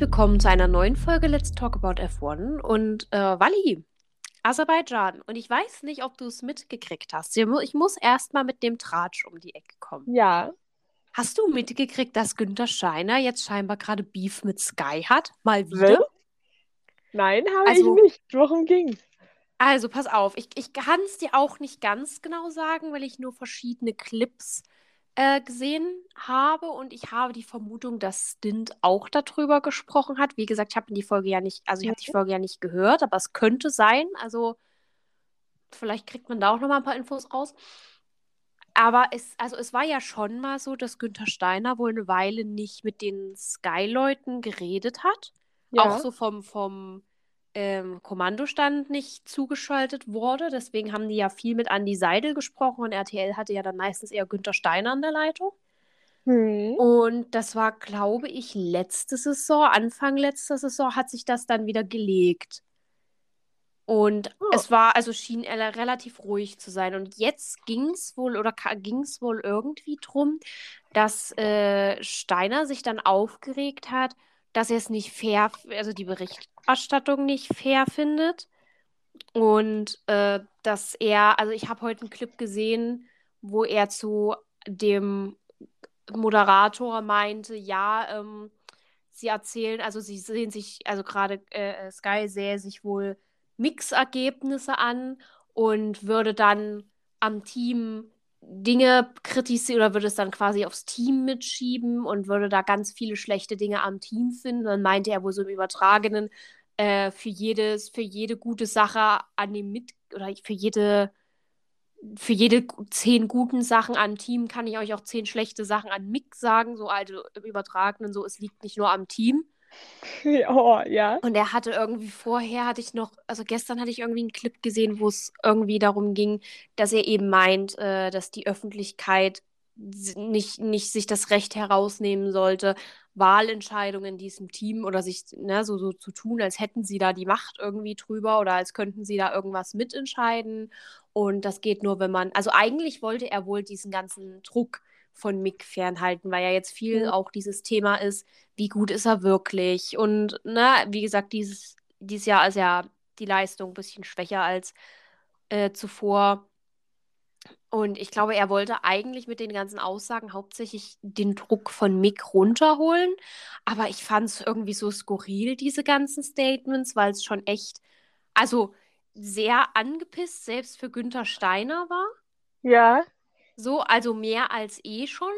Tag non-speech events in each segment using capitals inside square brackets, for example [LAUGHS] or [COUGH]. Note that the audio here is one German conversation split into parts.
Willkommen zu einer neuen Folge Let's Talk About F1 und äh, Wally, Aserbaidschan. Und ich weiß nicht, ob du es mitgekriegt hast. Ich muss erst mal mit dem Tratsch um die Ecke kommen. Ja. Hast du mitgekriegt, dass Günther Scheiner jetzt scheinbar gerade Beef mit Sky hat? Mal wieder? Nein, habe also, ich nicht. Worum ging's? Also, pass auf, ich, ich kann es dir auch nicht ganz genau sagen, weil ich nur verschiedene Clips äh, gesehen habe und ich habe die Vermutung, dass Stint auch darüber gesprochen hat. Wie gesagt, ich habe die Folge ja nicht, also ich habe die mhm. Folge ja nicht gehört, aber es könnte sein. Also vielleicht kriegt man da auch noch mal ein paar Infos raus. Aber es, also es war ja schon mal so, dass Günther Steiner wohl eine Weile nicht mit den Sky-Leuten geredet hat. Ja. Auch so vom, vom ähm, Kommandostand nicht zugeschaltet wurde. Deswegen haben die ja viel mit Andy Seidel gesprochen und RTL hatte ja dann meistens eher Günther Steiner an der Leitung. Hm. Und das war, glaube ich, letzte Saison, Anfang letzter Saison hat sich das dann wieder gelegt. Und oh. es war, also schien er relativ ruhig zu sein. Und jetzt ging es wohl oder ging es wohl irgendwie drum, dass äh, Steiner sich dann aufgeregt hat, dass er es nicht fair, also die Berichterstattung nicht fair findet. Und äh, dass er, also ich habe heute einen Clip gesehen, wo er zu dem Moderator meinte, ja, ähm, sie erzählen, also sie sehen sich, also gerade äh, Sky sähe sich wohl Mixergebnisse an und würde dann am Team Dinge kritisieren oder würde es dann quasi aufs Team mitschieben und würde da ganz viele schlechte Dinge am Team finden. Dann meinte er wohl so im Übertragenen, äh, für jedes, für jede gute Sache an dem mit oder für jede für jede zehn guten Sachen am Team kann ich euch auch zehn schlechte Sachen an Mick sagen, so also im Übertragenen, so es liegt nicht nur am Team. [LAUGHS] Oh, ja. Und er hatte irgendwie vorher, hatte ich noch, also gestern hatte ich irgendwie einen Clip gesehen, wo es irgendwie darum ging, dass er eben meint, äh, dass die Öffentlichkeit nicht, nicht sich das Recht herausnehmen sollte, Wahlentscheidungen in diesem Team oder sich ne, so, so zu tun, als hätten sie da die Macht irgendwie drüber oder als könnten sie da irgendwas mitentscheiden. Und das geht nur, wenn man, also eigentlich wollte er wohl diesen ganzen Druck von Mick fernhalten, weil ja jetzt viel auch dieses Thema ist, wie gut ist er wirklich? Und ne, wie gesagt, dieses, dieses Jahr ist ja die Leistung ein bisschen schwächer als äh, zuvor. Und ich glaube, er wollte eigentlich mit den ganzen Aussagen hauptsächlich den Druck von Mick runterholen. Aber ich fand es irgendwie so skurril, diese ganzen Statements, weil es schon echt, also sehr angepisst, selbst für Günther Steiner war. Ja. So, also mehr als eh schon.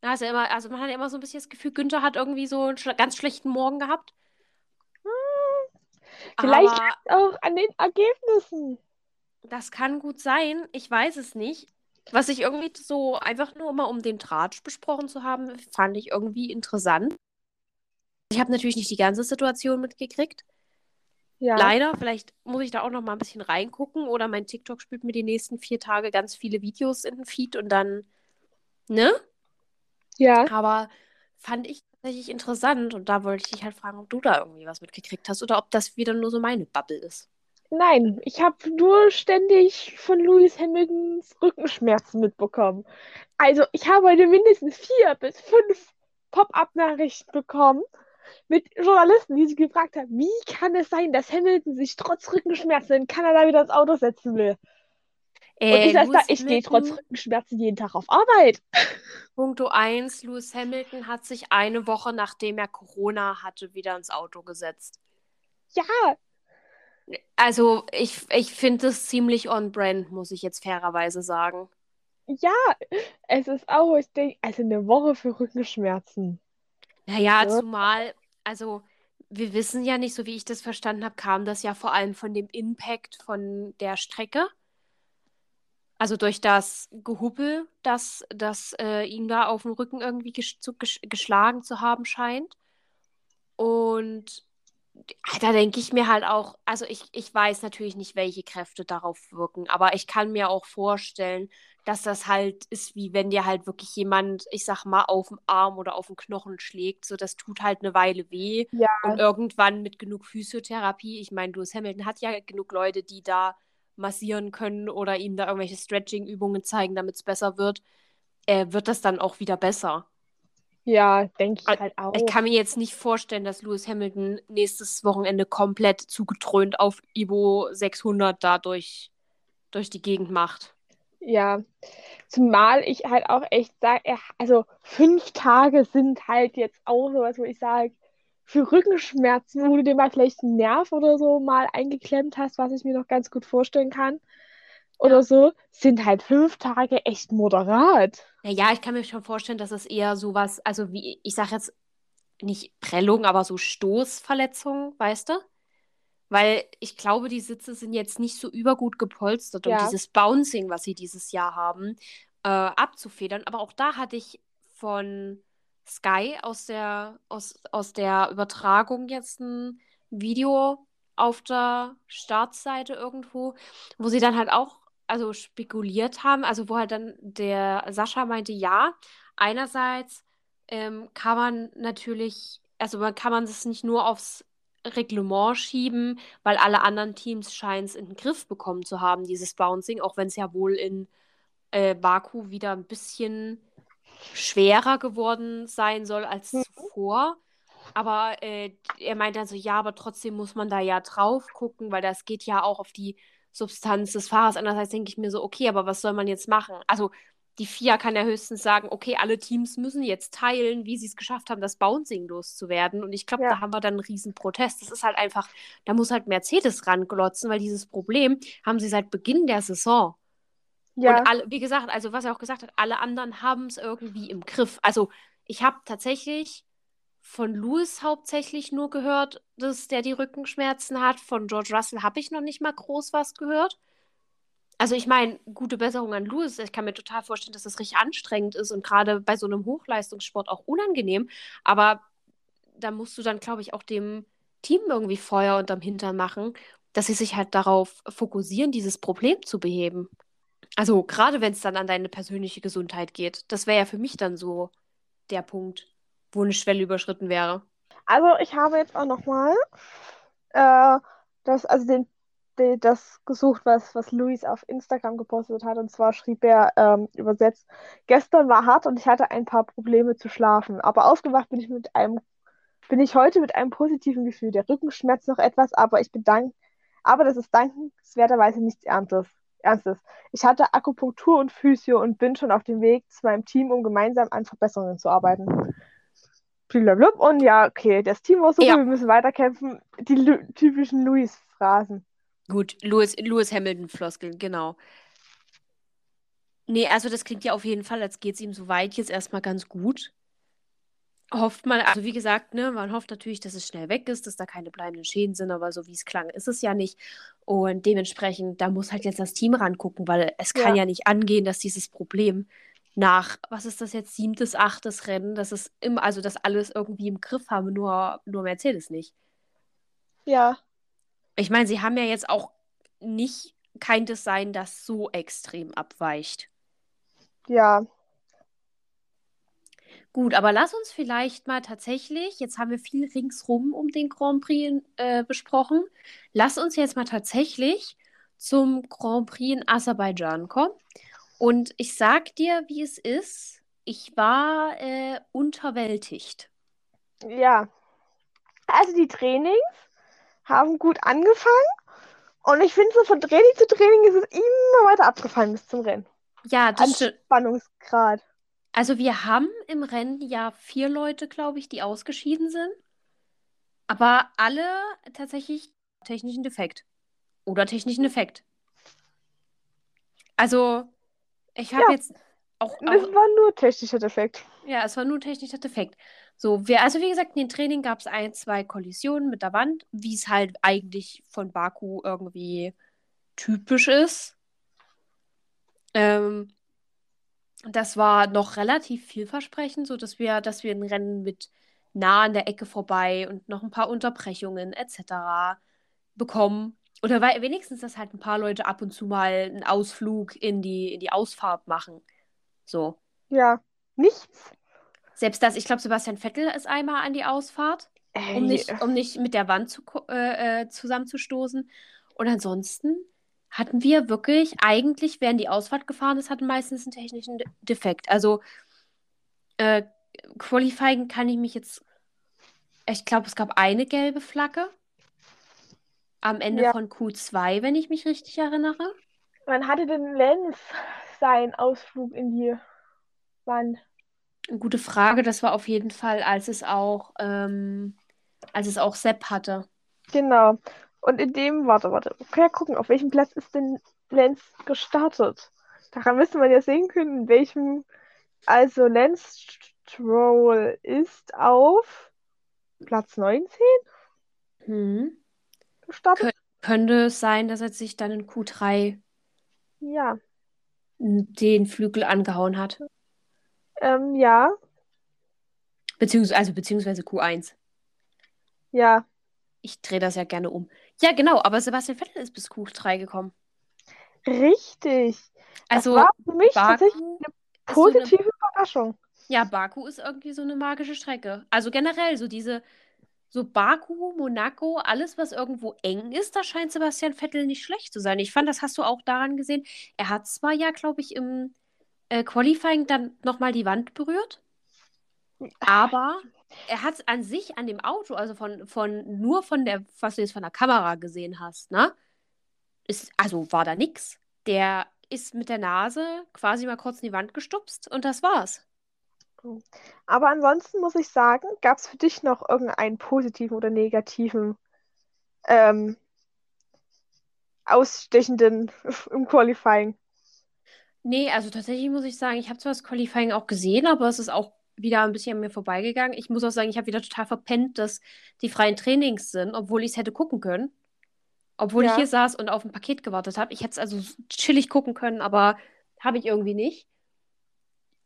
Also, immer, also man hat ja immer so ein bisschen das Gefühl, Günther hat irgendwie so einen schle ganz schlechten Morgen gehabt. Hm. Vielleicht auch an den Ergebnissen. Das kann gut sein. Ich weiß es nicht. Was ich irgendwie so einfach nur mal um den Tratsch besprochen zu haben, fand ich irgendwie interessant. Ich habe natürlich nicht die ganze Situation mitgekriegt. Ja. Leider, vielleicht muss ich da auch noch mal ein bisschen reingucken oder mein TikTok spielt mir die nächsten vier Tage ganz viele Videos in den Feed und dann, ne? Ja. Aber fand ich tatsächlich interessant und da wollte ich dich halt fragen, ob du da irgendwie was mitgekriegt hast oder ob das wieder nur so meine Bubble ist. Nein, ich habe nur ständig von Lewis Hamiltons Rückenschmerzen mitbekommen. Also, ich habe heute mindestens vier bis fünf Pop-up-Nachrichten bekommen mit Journalisten, die sich gefragt haben, wie kann es sein, dass Hamilton sich trotz Rückenschmerzen in Kanada wieder ins Auto setzen will? Äh, und ich, da, ich gehe trotz Rückenschmerzen jeden Tag auf Arbeit. [LAUGHS] Punkto 1, Lewis Hamilton hat sich eine Woche nachdem er Corona hatte, wieder ins Auto gesetzt. Ja. Also ich, ich finde es ziemlich on-brand, muss ich jetzt fairerweise sagen. Ja, es ist auch, ich denke, also eine Woche für Rückenschmerzen. Naja, ja. zumal, also wir wissen ja nicht, so wie ich das verstanden habe, kam das ja vor allem von dem Impact von der Strecke. Also durch das Gehuppel, das, das äh, ihn da auf dem Rücken irgendwie ges zu, ges geschlagen zu haben scheint. Und da denke ich mir halt auch, also ich, ich weiß natürlich nicht, welche Kräfte darauf wirken, aber ich kann mir auch vorstellen, dass das halt ist, wie wenn dir halt wirklich jemand, ich sag mal, auf den Arm oder auf den Knochen schlägt. So, das tut halt eine Weile weh. Ja. Und irgendwann mit genug Physiotherapie, ich meine, Lewis Hamilton hat ja genug Leute, die da massieren können oder ihm da irgendwelche Stretching-Übungen zeigen, damit es besser wird, äh, wird das dann auch wieder besser. Ja, denke ich halt auch. Ich kann mir jetzt nicht vorstellen, dass Lewis Hamilton nächstes Wochenende komplett zugetrönt auf Ivo 600 da durch, durch die Gegend macht. Ja, zumal ich halt auch echt sage, also fünf Tage sind halt jetzt auch sowas, wo ich sage, für Rückenschmerzen, wo du dir mal vielleicht einen Nerv oder so mal eingeklemmt hast, was ich mir noch ganz gut vorstellen kann, oder so, sind halt fünf Tage echt moderat. Naja, ich kann mir schon vorstellen, dass es eher sowas, also wie, ich sage jetzt nicht Prellung, aber so Stoßverletzungen, weißt du? Weil ich glaube, die Sitze sind jetzt nicht so übergut gepolstert, um Ja. dieses Bouncing, was sie dieses Jahr haben, äh, abzufedern. Aber auch da hatte ich von Sky aus der, aus, aus der Übertragung jetzt ein Video auf der Startseite irgendwo, wo sie dann halt auch also spekuliert haben, also wo halt dann der Sascha meinte, ja, einerseits ähm, kann man natürlich, also man kann man es nicht nur aufs Reglement schieben, weil alle anderen Teams scheinen es in den Griff bekommen zu haben, dieses Bouncing, auch wenn es ja wohl in äh, Baku wieder ein bisschen schwerer geworden sein soll als Mhm. zuvor. Aber äh, er meint dann so, ja, aber trotzdem muss man da ja drauf gucken, weil das geht ja auch auf die Substanz des Fahrers. Andererseits denke ich mir so, okay, aber was soll man jetzt machen? Also die FIA kann ja höchstens sagen, okay, alle Teams müssen jetzt teilen, wie sie es geschafft haben, das Bouncing loszuwerden. Und ich glaube, Ja. da haben wir dann einen riesen Protest. Das ist halt einfach, da muss halt Mercedes ranglotzen, weil dieses Problem haben sie seit Beginn der Saison. Ja, Und alle, wie gesagt, also was er auch gesagt hat, alle anderen haben es irgendwie im Griff. Also ich habe tatsächlich von Lewis hauptsächlich nur gehört, dass der die Rückenschmerzen hat. Von George Russell habe ich noch nicht mal groß was gehört. Also ich meine, gute Besserung an Lewis. Ich kann mir total vorstellen, dass das richtig anstrengend ist und gerade bei so einem Hochleistungssport auch unangenehm. Aber da musst du dann, glaube ich, auch dem Team irgendwie Feuer unterm Hintern machen, dass sie sich halt darauf fokussieren, dieses Problem zu beheben. Also gerade wenn es dann an deine persönliche Gesundheit geht. Das wäre ja für mich dann so der Punkt, wo eine Schwelle überschritten wäre. also ich habe jetzt auch nochmal äh, das, also den, das gesucht, was, was Luis auf Instagram gepostet hat. Und zwar schrieb er ähm, übersetzt, gestern war hart und ich hatte ein paar Probleme zu schlafen. Aber aufgewacht bin ich mit einem, bin ich heute mit einem positiven Gefühl. Der Rücken schmerzt noch etwas, aber ich bedanke, aber das ist dankenswerterweise nichts Ernstes. Ernstes. Ich hatte Akupunktur und Physio und bin schon auf dem Weg zu meinem Team, um gemeinsam an Verbesserungen zu arbeiten. Blablabla. Und ja, okay, das Team war super, Ja. wir müssen weiterkämpfen. Die typischen Louis-Phrasen. Gut, Lewis, Lewis Hamilton-Floskeln, genau. Nee, also das klingt ja auf jeden Fall, als geht es ihm soweit jetzt erstmal ganz gut. Hofft man, also wie gesagt, ne, man hofft natürlich, dass es schnell weg ist, dass da keine bleibenden Schäden sind, aber so wie es klang, ist es ja nicht. Und dementsprechend, da muss halt jetzt das Team rangucken, weil es kann Ja. ja nicht angehen, dass dieses Problem nach, was ist das jetzt, siebtes, achtes Rennen, dass es im, also dass alles irgendwie im Griff haben, nur, nur Mercedes nicht. Ja, Ich meine, sie haben ja jetzt auch nicht kein Design, das so extrem abweicht. ja, Gut, aber lass uns vielleicht mal tatsächlich, jetzt haben wir viel ringsrum um den Grand Prix äh, besprochen, lass uns jetzt mal tatsächlich zum Grand Prix in Aserbaidschan kommen. Und ich sag dir, wie es ist. Ich war äh, unterwältigt. ja. Also die Trainings haben gut angefangen. Und ich finde, so von Training zu Training ist es immer weiter abgefallen bis zum Rennen. Ja, das stimmt. Anspannungsgrad. Also wir haben im Rennen ja vier Leute, glaube ich, die ausgeschieden sind. Aber alle tatsächlich technischen Defekt. Oder technischen Defekt. Also, ich habe Ja. jetzt auch, auch. war nur technischer Defekt. Ja, es war nur technischer Defekt. So, wir, also wie gesagt, in den Training gab es ein, zwei Kollisionen mit der Wand, wie es halt eigentlich von Baku irgendwie typisch ist. Ähm, das war noch relativ vielversprechend, so dass wir, dass wir ein Rennen mit nah an der Ecke vorbei und noch ein paar Unterbrechungen etc. bekommen. Oder wei- wenigstens, dass halt ein paar Leute ab und zu mal einen Ausflug in die, in die Ausfahrt machen. So. Ja, nichts. Selbst das, ich glaube, Sebastian Vettel ist einmal an die Ausfahrt, um Ey, nicht, um nicht mit der Wand zu, äh, äh, zusammenzustoßen. Und ansonsten hatten wir wirklich, eigentlich, während die Ausfahrt gefahren ist, hatten meistens einen technischen De Defekt. Also, äh, Qualifying kann ich mich jetzt. Ich glaube, es gab eine gelbe Flagge am Ende Ja. von Q2, wenn ich mich richtig erinnere. Wann hatte denn Lenz seinen Ausflug in die Wand? Gute Frage. Das war auf jeden Fall, als es auch, ähm, als es auch Sepp hatte. Genau. Und in dem, warte, warte. Ja gucken, auf welchem Platz ist denn Lenz gestartet? Daran müsste man ja sehen können, in welchem. Also Lenz Stroll ist auf Platz 19 Hm. gestartet. Könnte es sein, dass er sich dann in Q3 Ja. den Flügel angehauen hat. Ähm, ja. Beziehungsweise, also beziehungsweise Q1. Ja. Ich drehe das ja gerne um. Ja, genau, aber Sebastian Vettel ist bis Q3 gekommen. Richtig. Das Also war für mich tatsächlich Baku eine ist so eine, positive Überraschung. ja, Baku ist irgendwie so eine magische Strecke. Also generell so diese, so Baku, Monaco, alles, was irgendwo eng ist, da scheint Sebastian Vettel nicht schlecht zu sein. Ich fand, das hast du auch daran gesehen. Er hat zwar ja, glaube ich, im äh, Qualifying dann nochmal die Wand berührt, aber er hat an sich an dem Auto, also von, von nur von der, was du jetzt von der Kamera gesehen hast, ne? Ist, also war da nix. Der ist mit der Nase quasi mal kurz in die Wand gestupst und das war's. Aber ansonsten muss ich sagen, gab es für dich noch irgendeinen positiven oder negativen ähm, ausstechenden [LAUGHS] im Qualifying? Nee, also tatsächlich muss ich sagen, ich habe zwar das Qualifying auch gesehen, aber es ist auch wieder ein bisschen an mir vorbeigegangen. Ich muss auch sagen, ich habe wieder total verpennt, dass die freien Trainings sind, obwohl ich es hätte gucken können. Obwohl ich Ja. hier saß und auf ein Paket gewartet habe. Ich hätte es also chillig gucken können, aber habe ich irgendwie nicht.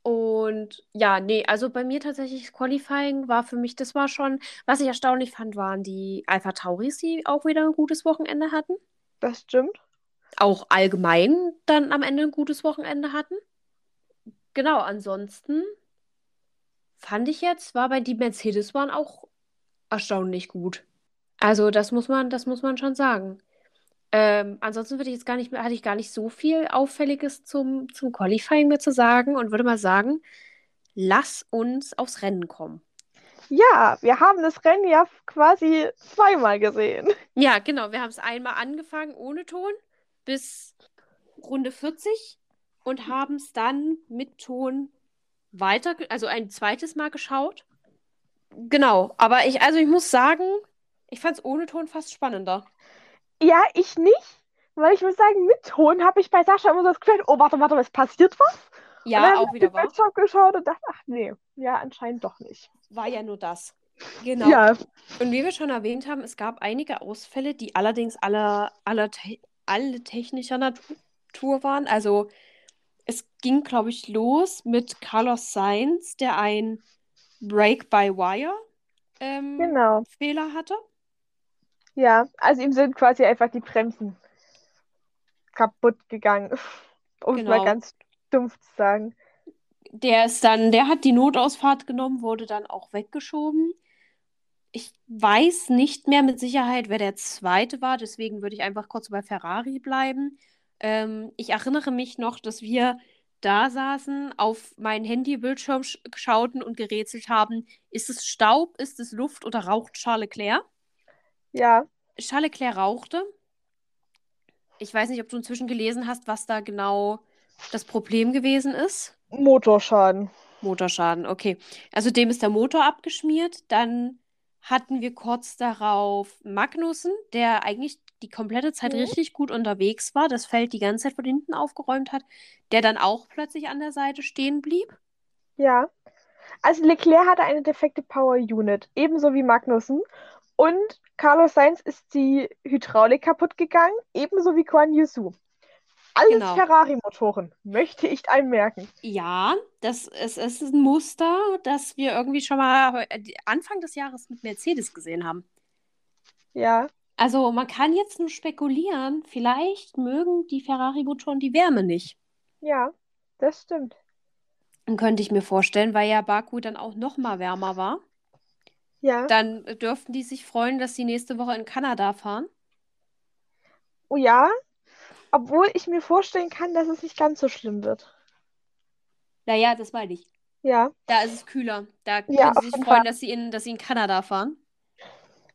Und ja, nee, also bei mir tatsächlich das Qualifying war für mich, das war schon, was ich erstaunlich fand, waren die Alpha Tauris, die auch wieder ein gutes Wochenende hatten. Das stimmt. Auch allgemein dann am Ende ein gutes Wochenende hatten. Genau, ansonsten fand ich jetzt, war bei die Mercedes waren auch erstaunlich gut. Also das muss man, das muss man schon sagen. Ähm, ansonsten würde ich jetzt gar nicht mehr, hatte ich gar nicht so viel Auffälliges zum, zum Qualifying mehr zu sagen und würde mal sagen, lass uns aufs Rennen kommen. Ja, wir haben das Rennen ja quasi zweimal gesehen. Ja, genau, wir haben es einmal angefangen ohne Ton bis Runde 40 und haben es dann mit Ton weiter, also ein zweites Mal geschaut. Genau, aber ich, also ich muss sagen, ich fand es ohne Ton fast spannender. Ja, ich nicht, weil ich muss sagen, mit Ton habe ich bei Sascha immer so das Gefühl, oh, warte, warte, es passiert was? und dann Ja, habe auch ich wieder den wahr. Bildschirm geschaut und dachte, ach nee, ja, anscheinend doch nicht. War ja nur das. Genau. Ja, Und wie wir schon erwähnt haben, es gab einige Ausfälle, die allerdings alle, alle, te alle technischer Natur waren. Also es ging, glaube ich, los mit Carlos Sainz, der ein Break-by-Wire ähm, genau. Fehler hatte. Ja, also ihm sind quasi einfach die Bremsen kaputt gegangen, [LAUGHS] um es mal Genau. ganz dumpf zu sagen. Der ist dann, der hat die Notausfahrt genommen, wurde dann auch weggeschoben. Ich weiß nicht mehr mit Sicherheit, wer der zweite war, deswegen würde ich einfach kurz bei Ferrari bleiben. Ähm, ich erinnere mich noch, dass wir da saßen, auf meinen Handybildschirm sch schauten und gerätselt haben, ist es Staub, ist es Luft oder raucht Charles Leclerc? Ja, Charles Leclerc rauchte. Ich weiß nicht, ob du inzwischen gelesen hast, was da genau das Problem gewesen ist. Motorschaden. Motorschaden, okay. Also dem ist der Motor abgeschmiert. Dann hatten wir kurz darauf Magnussen, der eigentlich die komplette Zeit Mhm. richtig gut unterwegs war, das Feld die ganze Zeit von hinten aufgeräumt hat, der dann auch plötzlich an der Seite stehen blieb. Ja. Also Leclerc hatte eine defekte Power Unit, ebenso wie Magnussen. Und Carlos Sainz ist die Hydraulik kaputt gegangen, ebenso wie Guan Yusu. Alles Genau. Ferrari-Motoren, möchte ich anmerken. Ja, das es, es ist ein Muster, das wir irgendwie schon mal äh, Anfang des Jahres mit Mercedes gesehen haben. Ja, Also man kann jetzt nur spekulieren, vielleicht mögen die Ferrari-Motoren die Wärme nicht. ja, das stimmt. Könnte ich mir vorstellen, weil ja Baku dann auch noch mal wärmer war. Ja. Dann dürften die sich freuen, dass sie nächste Woche in Kanada fahren. Oh ja, obwohl ich mir vorstellen kann, dass es nicht ganz so schlimm wird. Naja, das meine ich. Ja. Da ist es kühler. Da können Ja, sie sich freuen, dass sie in, dass sie in Kanada fahren.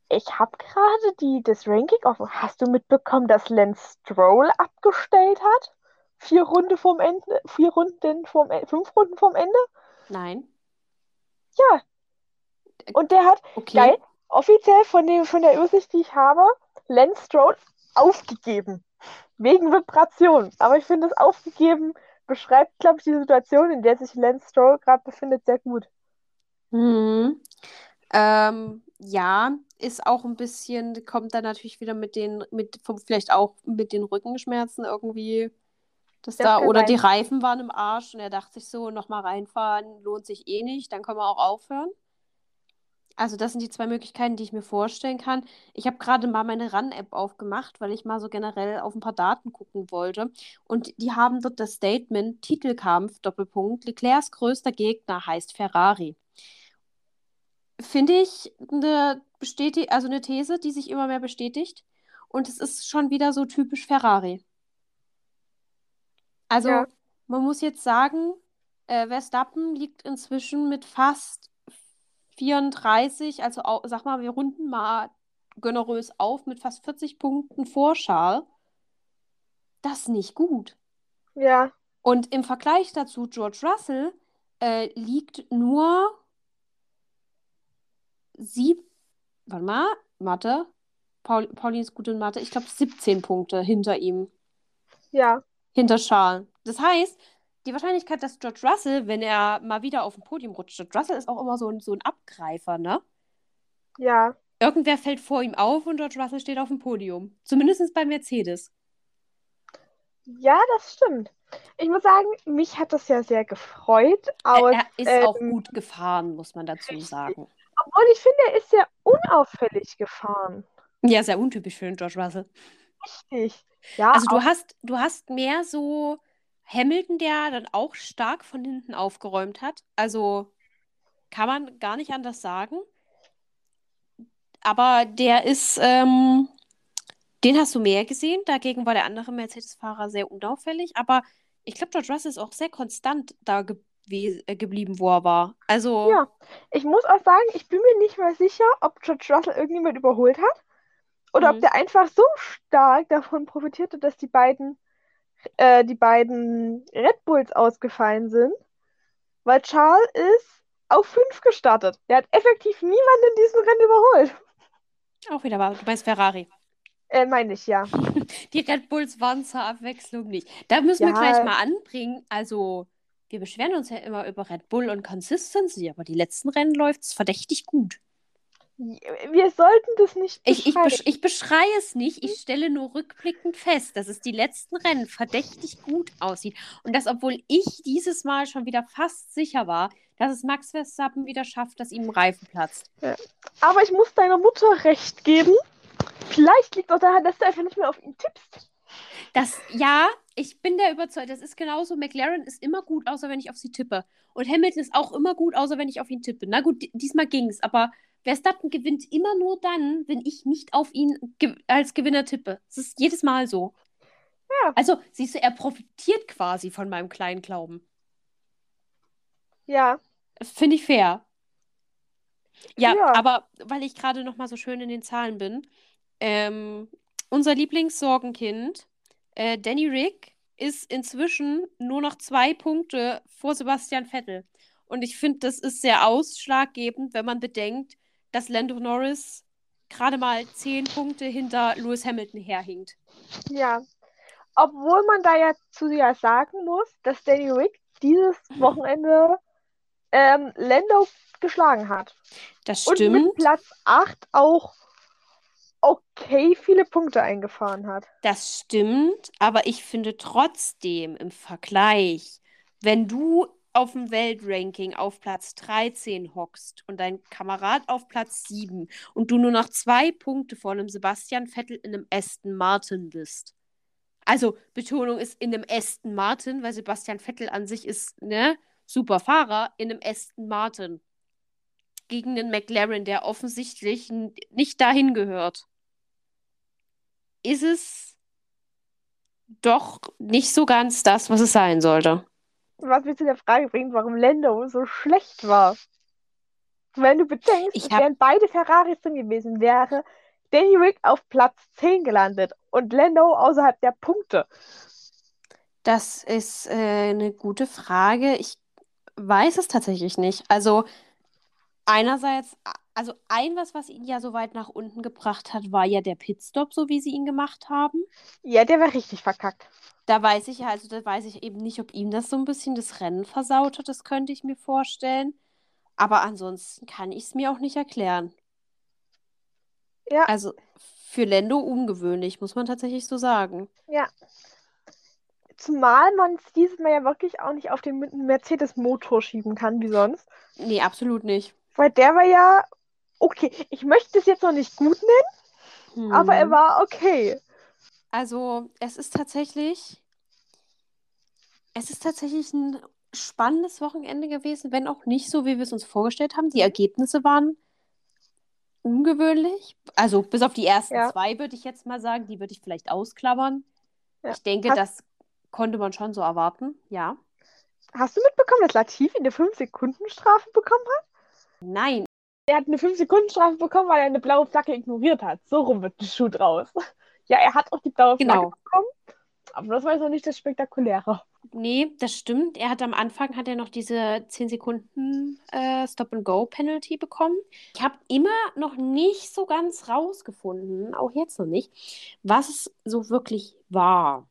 Ich habe gerade die, das Ranking offen. Hast du mitbekommen, dass Lance Stroll abgestellt hat? Vier Runden vorm Ende, vier Runden vorm, E- fünf Runden vorm Ende? Nein. Ja. Und der hat, Okay. geil, offiziell von dem, von der Übersicht, die ich habe, Lance Stroll aufgegeben. Wegen Vibration. Aber ich finde, das aufgegeben beschreibt, glaube ich, die Situation, in der sich Lance Stroll gerade befindet, sehr gut. Mhm. Ähm, ja, ist auch ein bisschen, kommt dann natürlich wieder mit den, mit, vielleicht auch mit den Rückenschmerzen irgendwie, dass Das da, oder die sein. Reifen waren im Arsch und er dachte sich so, nochmal reinfahren lohnt sich eh nicht, dann können wir auch aufhören. Also das sind die zwei Möglichkeiten, die ich mir vorstellen kann. Ich habe gerade mal meine Run-App aufgemacht, weil ich mal so generell auf ein paar Daten gucken wollte. Und die haben dort das Statement Titelkampf, Doppelpunkt, Leclercs größter Gegner heißt Ferrari. Finde ich eine bestätig also eine These, die sich immer mehr bestätigt. Und es ist schon wieder so typisch Ferrari. Also Ja. man muss jetzt sagen, äh, Verstappen liegt inzwischen mit fast 34, also au- sag mal, wir runden mal generös auf mit fast 40 Punkten vor Charles. Das ist nicht gut. Ja, Und im Vergleich dazu, George Russell äh, liegt nur sieb, warte mal, Mathe. Paul, Pauline ist gut in Mathe. Ich glaube 17 Punkte hinter ihm, ja, hinter Charles. Das heißt, die Wahrscheinlichkeit, dass George Russell, wenn er mal wieder auf dem Podium rutscht, George Russell ist auch immer so ein, so ein Abgreifer, ne? ja. Irgendwer fällt vor ihm auf und George Russell steht auf dem Podium. Zumindest bei Mercedes. Ja, das stimmt. Ich muss sagen, mich hat das ja sehr gefreut. Er, Aber, er ist auch ähm, gut gefahren, muss man dazu sagen. obwohl ich finde, er ist sehr unauffällig gefahren. Ja, sehr untypisch für den George Russell. Richtig. Ja, Also du auch, hast, du hast mehr so Hamilton, der dann auch stark von hinten aufgeräumt hat. Also kann man gar nicht anders sagen. Aber der ist, ähm, den hast du mehr gesehen. Dagegen war der andere Mercedes-Fahrer sehr unauffällig. Aber ich glaube, George Russell ist auch sehr konstant da gew äh, geblieben, wo er war. Also, ja. Ich muss auch sagen, ich bin mir nicht mal sicher, ob George Russell irgendjemand überholt hat. Oder ob Mhm. der einfach so stark davon profitierte, dass die beiden, äh, die beiden Red Bulls ausgefallen sind. Weil Charles ist auf 5 gestartet. Der hat effektiv niemanden in diesem Rennen überholt. auch wieder wahr. Du meinst Ferrari. Äh, meine ich, ja. [LAUGHS] Die Red Bulls waren zur Abwechslung nicht. Da müssen wir Ja. gleich mal anbringen. Also, wir beschweren uns ja immer über Red Bull und Consistency, aber die letzten Rennen läuft es verdächtig gut. Wir sollten das nicht Ich, ich, beschreiben. besch ich beschreie es nicht, ich stelle nur rückblickend fest, dass es die letzten Rennen verdächtig gut aussieht. Und das, obwohl ich dieses Mal schon wieder fast sicher war, dass es Max Verstappen wieder schafft, dass ihm ein Reifen platzt. Aber ich muss deiner Mutter recht geben. Vielleicht liegt es auch daran, dass du einfach nicht mehr auf ihn tippst. Das, ja, ich bin der überzeugt, das ist genauso. McLaren ist immer gut, außer wenn ich auf sie tippe. Und Hamilton ist auch immer gut, außer wenn ich auf ihn tippe. Na gut, di- diesmal ging es, aber Verstappen gewinnt immer nur dann, wenn ich nicht auf ihn ge als Gewinner tippe. Es ist jedes Mal so. Ja. Also, siehst du, er profitiert quasi von meinem kleinen Glauben. Ja, Finde ich fair. Ja, Ja. aber weil ich gerade noch mal so schön in den Zahlen bin, ähm, unser Lieblingssorgenkind, äh, Danny Rick, ist inzwischen nur noch zwei Punkte vor Sebastian Vettel. Und ich finde, das ist sehr ausschlaggebend, wenn man bedenkt, dass Lando Norris gerade mal zehn Punkte hinter Lewis Hamilton herhinkt. ja. Obwohl man da ja zu ja sagen muss, dass Danny Rick dieses Wochenende ähm, Lando geschlagen hat. Das Und mit stimmt. Platz 8 auch okay viele Punkte eingefahren hat. Das stimmt, aber ich finde trotzdem im Vergleich, wenn du auf dem Weltranking auf Platz 13 hockst und dein Kamerad auf Platz 7 und du nur noch zwei Punkte vor einem Sebastian Vettel in einem Aston Martin bist. Also Betonung ist in einem Aston Martin, weil Sebastian Vettel an sich ist, ne, super Fahrer in einem Aston Martin. Gegen den McLaren, der offensichtlich nicht dahin gehört ist es doch nicht so ganz das, was es sein sollte. Was mich zu der Frage bringt, warum Lando so schlecht war. Wenn du bedenkst, hab- wären beide Ferraris drin gewesen, wäre Danny Rick auf Platz 10 gelandet und Lando außerhalb der Punkte. Das ist äh, eine gute Frage. Ich weiß es tatsächlich nicht. Also einerseits, also ein was, was ihn ja so weit nach unten gebracht hat, war ja der Pitstop, so wie sie ihn gemacht haben. Ja, der war richtig verkackt. Da weiß ich ja, also da weiß ich eben nicht, ob ihm das so ein bisschen das Rennen versaut hat. Das könnte ich mir vorstellen. Aber ansonsten kann ich es mir auch nicht erklären. Ja. Also für Lando ungewöhnlich, muss man tatsächlich so sagen. Zumal man es dieses Mal ja wirklich auch nicht auf den Mercedes-Motor schieben kann, wie sonst. Nee, absolut nicht. Weil der war ja, okay, ich möchte es jetzt noch nicht gut nennen, aber er Hm. war okay. Also, es ist tatsächlich, es ist tatsächlich ein spannendes Wochenende gewesen, wenn auch nicht so, wie wir es uns vorgestellt haben. Die Ergebnisse waren ungewöhnlich. Also, bis auf die ersten Ja. zwei würde ich jetzt mal sagen, die würde ich vielleicht ausklammern. Ja. Ich denke, Hast- das konnte man schon so erwarten. Ja. Hast du mitbekommen, dass Latifi eine 5-Sekunden-Strafe bekommen hat? Nein, Er hat eine 5-Sekunden-Strafe bekommen, weil er eine blaue Flagge ignoriert hat. So rum wird ein Schuh draus. [LAUGHS] Ja, er hat auch die blaue Flagge Genau. bekommen, aber das war jetzt noch nicht das Spektakuläre. nee, das stimmt. Er hat am Anfang hat er noch diese 10 Sekunden äh, Stop-and-Go-Penalty bekommen. Ich habe immer noch nicht so ganz rausgefunden, auch jetzt noch nicht, was es so wirklich war.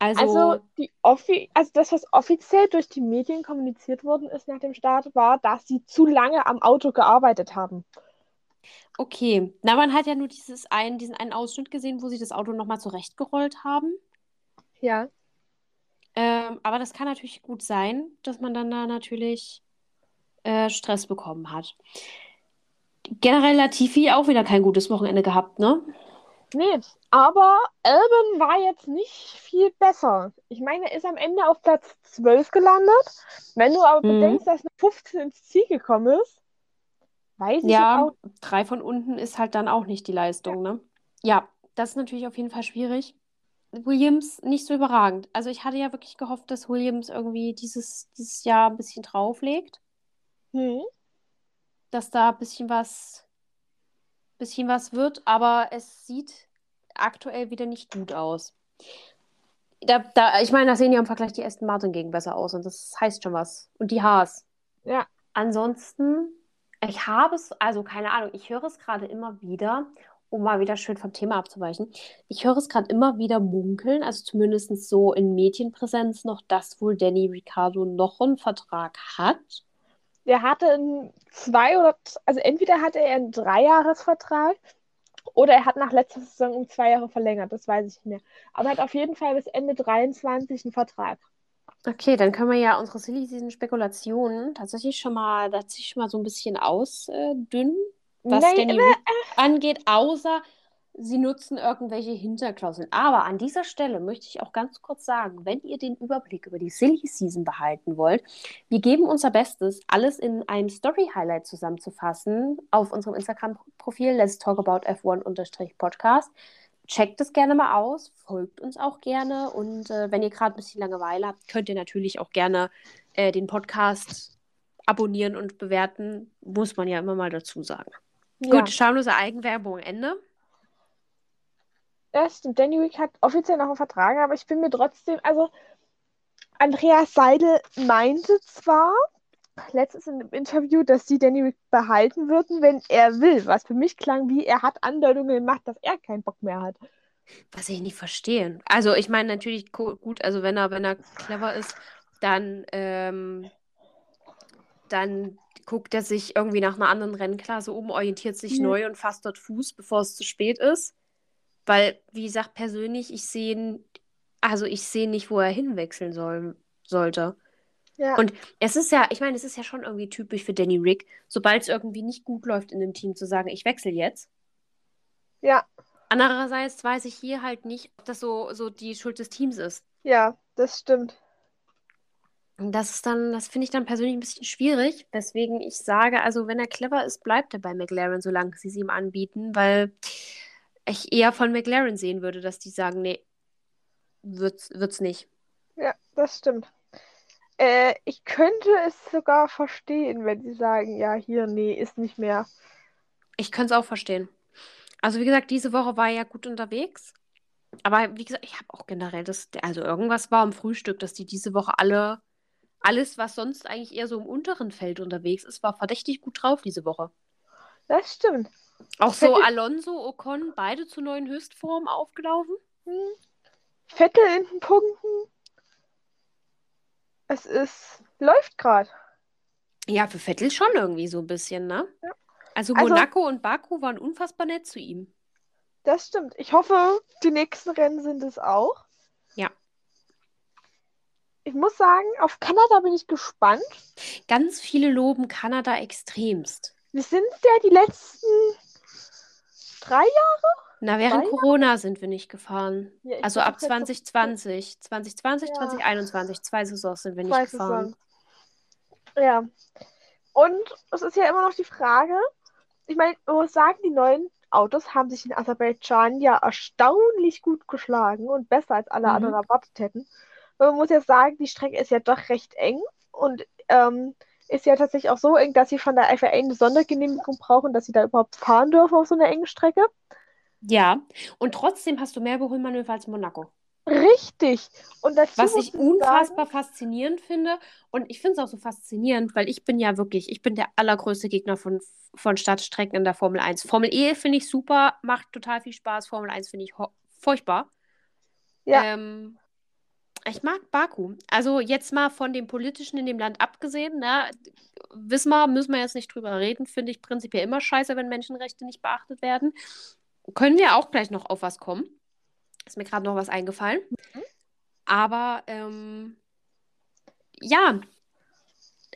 Also, Also, die offi also das, was offiziell durch die Medien kommuniziert worden ist nach dem Start, war, dass sie zu lange am Auto gearbeitet haben. okay. Na, man hat ja nur dieses ein, diesen einen Ausschnitt gesehen, wo sie das Auto nochmal zurechtgerollt haben. Ja. Ähm, aber das kann natürlich gut sein, dass man dann da natürlich äh, Stress bekommen hat. Generell Latifi auch wieder kein gutes Wochenende gehabt, ne? Nee, aber Albon war jetzt nicht viel besser. Ich meine, er ist am Ende auf Platz 12 gelandet. Wenn du aber Mhm. bedenkst, dass eine 15 ins Ziel gekommen ist, weiß ich Ja, jetzt auch. drei von unten ist halt dann auch nicht die Leistung, ne? Ja, das ist natürlich auf jeden Fall schwierig. Williams nicht so überragend. Also ich hatte ja wirklich gehofft, dass Williams irgendwie dieses, dieses Jahr ein bisschen drauflegt, Hm. dass da ein bisschen was, bisschen was wird, aber es sieht aktuell wieder nicht gut aus. Da, da, ich meine, da sehen ja im Vergleich die Aston Martin gegen besser aus und das heißt schon was. Und die Haas. Ja. Ansonsten, ich habe es, also keine Ahnung, ich höre es gerade immer wieder, um mal wieder schön vom Thema abzuweichen. Ich höre es gerade immer wieder munkeln, also zumindest so in Medienpräsenz noch, dass wohl Danny Ricciardo noch einen Vertrag hat. Der hatte einen zwei oder also entweder hatte er einen Dreijahresvertrag oder er hat nach letzter Saison um zwei Jahre verlängert, das weiß ich nicht mehr. Aber er hat auf jeden Fall bis Ende 23 einen Vertrag. Okay, dann können wir ja unsere Silly Season Spekulationen tatsächlich schon mal, tatsächlich schon mal so ein bisschen ausdünnen, was Nein, Danny Rick angeht, außer sie nutzen irgendwelche Hinterklauseln. Aber an dieser Stelle möchte ich auch ganz kurz sagen, wenn ihr den Überblick über die Silly Season behalten wollt, wir geben unser Bestes, alles in ein Story-Highlight zusammenzufassen auf unserem Instagram-Profil Let's Talk About F1-Podcast. Checkt es gerne mal aus, folgt uns auch gerne und äh, wenn ihr gerade ein bisschen Langeweile habt, könnt ihr natürlich auch gerne äh, den Podcast abonnieren und bewerten. Muss man ja immer mal dazu sagen. Ja, Gut, schamlose Eigenwerbung, Ende. Das stimmt. Danny Rick hat offiziell noch einen Vertrag, aber ich bin mir trotzdem, also Andreas Seidel meinte zwar letztens in einem Interview, dass sie Danny Rick behalten würden, wenn er will, was für mich klang wie, er hat Andeutungen gemacht, dass er keinen Bock mehr hat. Was ich nicht verstehe. Also ich meine natürlich gu- gut, also wenn er, wenn er clever ist, dann, ähm, dann guckt er sich irgendwie nach einer anderen Rennklasse um, orientiert sich Mhm. neu und fasst dort Fuß, bevor es zu spät ist. Weil, wie gesagt, persönlich, ich sehe, also ich sehe nicht, wo er hinwechseln soll, sollte. Ja. Und es ist ja, ich meine, es ist ja schon irgendwie typisch für Danny Rick, sobald es irgendwie nicht gut läuft in dem Team, zu sagen, ich wechsle jetzt. Ja, Andererseits weiß ich hier halt nicht, ob das so, so die Schuld des Teams ist. ja, das stimmt. Und das ist dann, das finde ich dann persönlich ein bisschen schwierig, weswegen ich sage, also wenn er clever ist, bleibt er bei McLaren, solange sie es ihm anbieten, weil ich eher von McLaren sehen würde, dass die sagen, nee, wird's, wird's nicht. Ja, das stimmt. Äh, ich könnte es sogar verstehen, wenn sie sagen, ja, hier, nee, ist nicht mehr. Ich könnte es auch verstehen. Also wie gesagt, diese Woche war ich ja gut unterwegs. Aber wie gesagt, ich habe auch generell das, also irgendwas war am Frühstück, dass die diese Woche alle, alles, was sonst eigentlich eher so im unteren Feld unterwegs ist, war verdächtig gut drauf diese Woche. Das stimmt. Auch so Alonso, Ocon, beide zu neuen Höchstformen aufgelaufen. Hm. Vettel in den Punkten. Es ist, läuft gerade. Ja, für Vettel schon irgendwie so ein bisschen, ne? Ja. Also Also- Monaco und Baku waren unfassbar nett zu ihm. Das stimmt. Ich hoffe, die nächsten Rennen sind es auch. Ja. Ich muss sagen, auf Kanada bin ich gespannt. Ganz viele loben Kanada extremst. Wir sind ja die letzten drei Jahre. Na, während Zwei Corona sind wir nicht gefahren. Ja, Also ab das letzte- 2020. 2020, Ja. 2021. Zwei Saisons sind wir nicht Zwei gefahren. Saisons. Ja. Und es ist ja immer noch die Frage, ich meine, man muss sagen, die neuen Autos haben sich in Aserbaidschan ja erstaunlich gut geschlagen und besser als alle Mhm. anderen erwartet hätten. Man muss ja sagen, die Strecke ist ja doch recht eng und ähm, ist ja tatsächlich auch so eng, dass sie von der FIA eine Sondergenehmigung brauchen, dass sie da überhaupt fahren dürfen auf so einer engen Strecke. Ja, und trotzdem hast du mehr Überholmanöver als Monaco. Richtig. Und dazu Was ich ich unfassbar sagen, faszinierend finde. Und ich finde es auch so faszinierend, weil ich bin ja wirklich, ich bin der allergrößte Gegner von, von Stadtstrecken in der Formel 1. Formel E finde ich super, macht total viel Spaß. Formel 1 finde ich furchtbar. Ja. Ähm, ich mag Baku. Also jetzt mal von dem Politischen in dem Land abgesehen, ne? Wissen wir, müssen wir jetzt nicht drüber reden, finde ich prinzipiell immer scheiße, wenn Menschenrechte nicht beachtet werden. Können wir auch gleich noch auf was kommen. Ist mir gerade noch was eingefallen. Aber ähm, ja,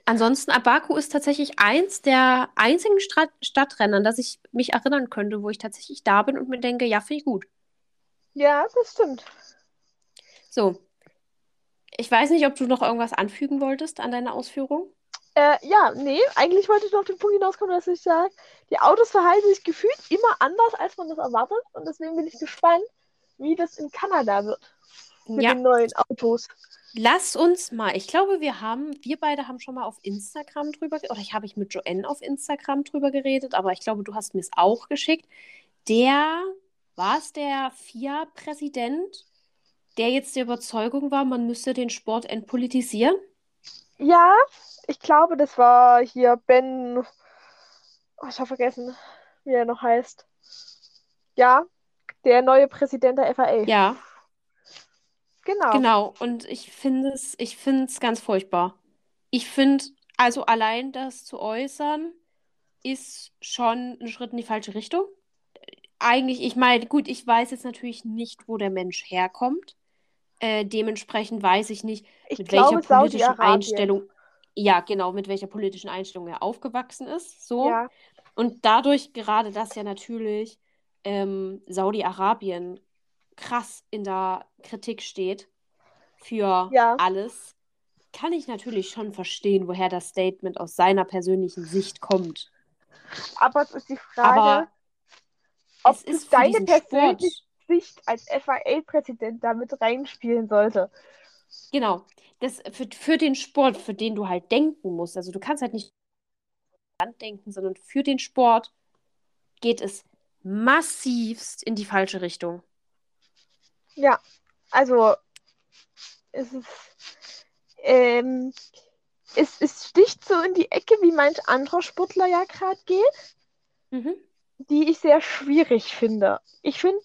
ansonsten, Abaku ist tatsächlich eins der einzigen Stra Stadtrennen, an das ich mich erinnern könnte, wo ich tatsächlich da bin und mir denke, ja, finde ich gut. ja, das stimmt. So. Ich weiß nicht, ob du noch irgendwas anfügen wolltest an deine Ausführung. Äh, ja, nee, eigentlich wollte ich nur auf den Punkt hinauskommen, dass ich sage, die Autos verhalten sich gefühlt immer anders, als man das erwartet. Und deswegen bin ich gespannt, wie das in Kanada wird mit Ja, den neuen Autos. lass uns mal. Ich glaube, wir haben, wir beide haben schon mal auf Instagram drüber, oder ich habe ich mit Joanne auf Instagram drüber geredet, aber ich glaube, du hast mir es auch geschickt. Der, war es der FIA-Präsident, der jetzt der Überzeugung war, man müsste den Sport entpolitisieren? Ja, ich glaube, das war hier Ben. Oh, ich habe vergessen, wie er noch heißt. Ja, der neue Präsident der FAA. Ja, Genau. genau. Und ich finde es, ich finde es ganz furchtbar. Ich finde, also allein das zu äußern, ist schon ein Schritt in die falsche Richtung. Eigentlich, ich meine, gut, ich weiß jetzt natürlich nicht, wo der Mensch herkommt. Äh, dementsprechend weiß ich nicht, Ich mit glaube, welcher politischen. Einstellung, ja, genau, mit welcher politischen Einstellung er aufgewachsen ist. So. Ja, Und dadurch gerade, dass ja natürlich ähm, Saudi-Arabien krass in der Kritik steht für Ja. alles, kann ich natürlich schon verstehen, woher das Statement aus seiner persönlichen Sicht kommt. aber es ist die Frage, Aber ob es ist für deine persönliche Sicht als FAA-Präsident damit reinspielen sollte. genau, das für, für den Sport, für den du halt denken musst, also du kannst halt nicht Land denken, sondern für den Sport geht es massivst in die falsche Richtung. Ja, also es ist, ähm, es, es sticht so in die Ecke, wie manch anderer Sportler ja gerade geht, Mhm. die ich sehr schwierig finde. Ich finde,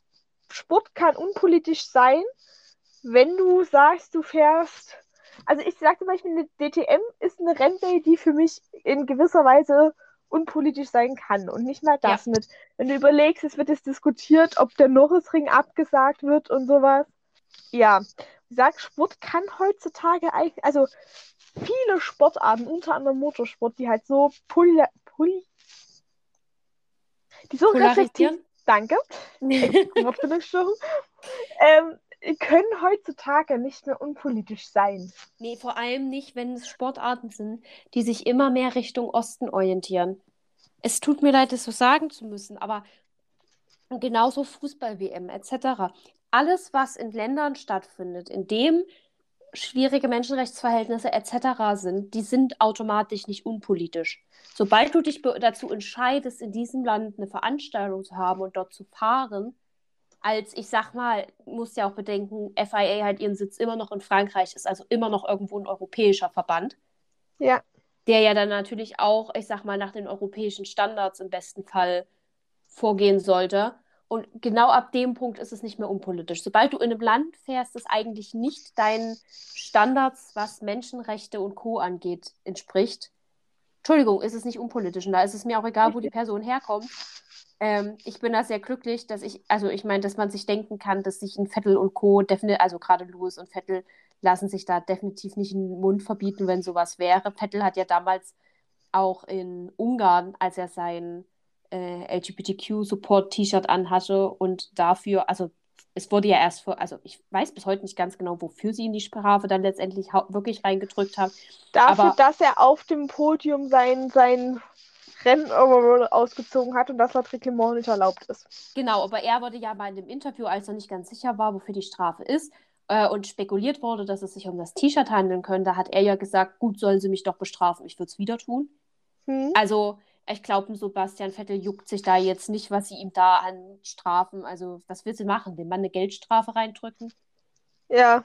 Sport kann unpolitisch sein, wenn du sagst, du fährst. Also ich sage zum Beispiel, eine DTM ist eine Rennserie, die für mich in gewisser Weise unpolitisch sein kann. Und nicht mal das mit, wenn du überlegst, es wird jetzt diskutiert, ob der Norrisring abgesagt wird und sowas. Ja, ich sag, Sport kann heutzutage eigentlich, also viele Sportarten, unter anderem Motorsport, die halt so poli, poli, die so reflektiv, Polarisieren? Danke, [LAUGHS] Wortfindungsstörung, ähm, können heutzutage nicht mehr unpolitisch sein. Nee, vor allem nicht, wenn es Sportarten sind, die sich immer mehr Richtung Osten orientieren. Es tut mir leid, das so sagen zu müssen, aber genauso Fußball-WM etc. Alles, was in Ländern stattfindet, in dem schwierige Menschenrechtsverhältnisse etc. sind, die sind automatisch nicht unpolitisch. Sobald du dich dazu entscheidest, in diesem Land eine Veranstaltung zu haben und dort zu fahren, als ich sag mal, muss ja auch bedenken, FIA hat ihren Sitz immer noch in Frankreich, ist also immer noch irgendwo ein europäischer Verband. Ja. Der ja dann natürlich auch, ich sag mal, nach den europäischen Standards im besten Fall vorgehen sollte. Und genau ab dem Punkt ist es nicht mehr unpolitisch. Sobald du in einem Land fährst, das eigentlich nicht deinen Standards, was Menschenrechte und Co. angeht, entspricht, Entschuldigung, ist es nicht unpolitisch. Und da ist es mir auch egal, wo die Person herkommt. Ähm, ich bin da sehr glücklich, dass ich, also ich meine, dass man sich denken kann, dass sich ein Vettel und Co. definitiv, also gerade Louis und Vettel lassen sich da definitiv nicht den Mund verbieten, wenn sowas wäre. Vettel hat ja damals auch in Ungarn, als er sein äh, LGBTQ-Support-T-Shirt anhatte und dafür, also es wurde ja erst vor, also ich weiß bis heute nicht ganz genau, wofür sie in die Strafe dann letztendlich wirklich reingedrückt haben. Dafür, aber, dass er auf dem Podium sein, sein Rennen ausgezogen hat und das laut Reglement nicht erlaubt ist. Genau, aber er wurde ja mal in dem Interview, als er nicht ganz sicher war, wofür die Strafe ist, äh, und spekuliert wurde, dass es sich um das T-Shirt handeln könnte, hat er ja gesagt, gut, sollen sie mich doch bestrafen, ich würde es wieder tun. Hm. Also ich glaube, Sebastian Vettel juckt sich da jetzt nicht, was sie ihm da an Strafen, also was will sie machen? Dem Mann eine Geldstrafe reindrücken? Ja.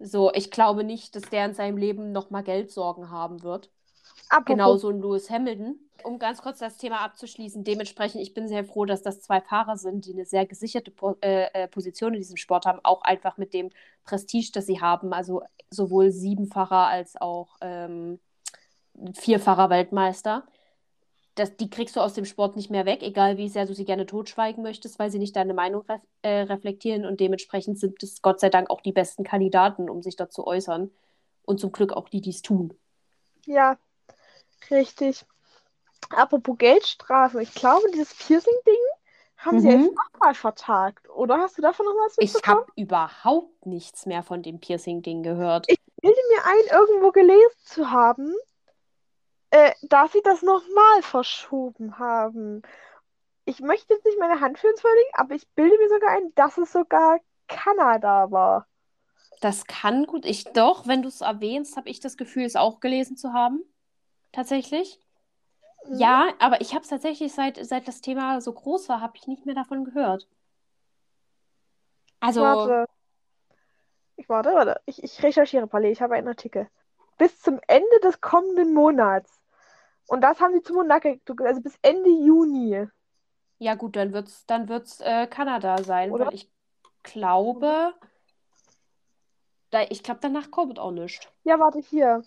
So, ich glaube nicht, dass der in seinem Leben nochmal Geldsorgen haben wird. Apropos. Genauso ein Lewis Hamilton. Um ganz kurz das Thema abzuschließen, dementsprechend, ich bin sehr froh, dass das zwei Fahrer sind, die eine sehr gesicherte po äh, äh, Position in diesem Sport haben, auch einfach mit dem Prestige, das sie haben. Also sowohl siebenfacher als auch ähm, vierfacher Weltmeister das, die kriegst du aus dem Sport nicht mehr weg, egal wie sehr du sie gerne totschweigen möchtest, weil sie nicht deine Meinung ref äh, reflektieren und dementsprechend sind es Gott sei Dank auch die besten Kandidaten, um sich dazu äußern und zum Glück auch die, die es tun. Ja, richtig. Apropos Geldstrafe, ich glaube, dieses Piercing-Ding haben mhm. sie jetzt nochmal vertagt, oder? Hast du davon noch was mitbekommen? Ich habe überhaupt nichts mehr von dem Piercing-Ding gehört. Ich bilde mir ein, irgendwo gelesen zu haben, äh, dass sie das nochmal verschoben haben. Ich möchte jetzt nicht meine Hand für uns verlegen, aber ich bilde mir sogar ein, dass es sogar Kanada war. Das kann gut. Ich doch, wenn du es erwähnst, habe ich das Gefühl, es auch gelesen zu haben. Tatsächlich. Mhm. Ja, aber ich habe es tatsächlich, seit, seit das Thema so groß war, habe ich nicht mehr davon gehört. Also. Warte. Ich warte, warte. Ich, ich recherchiere parallel. Ich habe einen Artikel. Bis zum Ende des kommenden Monats und das haben sie zum Monaco, also bis Ende Juni. Ja, gut, dann wird es dann wird's, äh, Kanada sein, Oder? weil ich glaube, da, ich glaube, danach kommt auch nichts. Ja, warte, hier.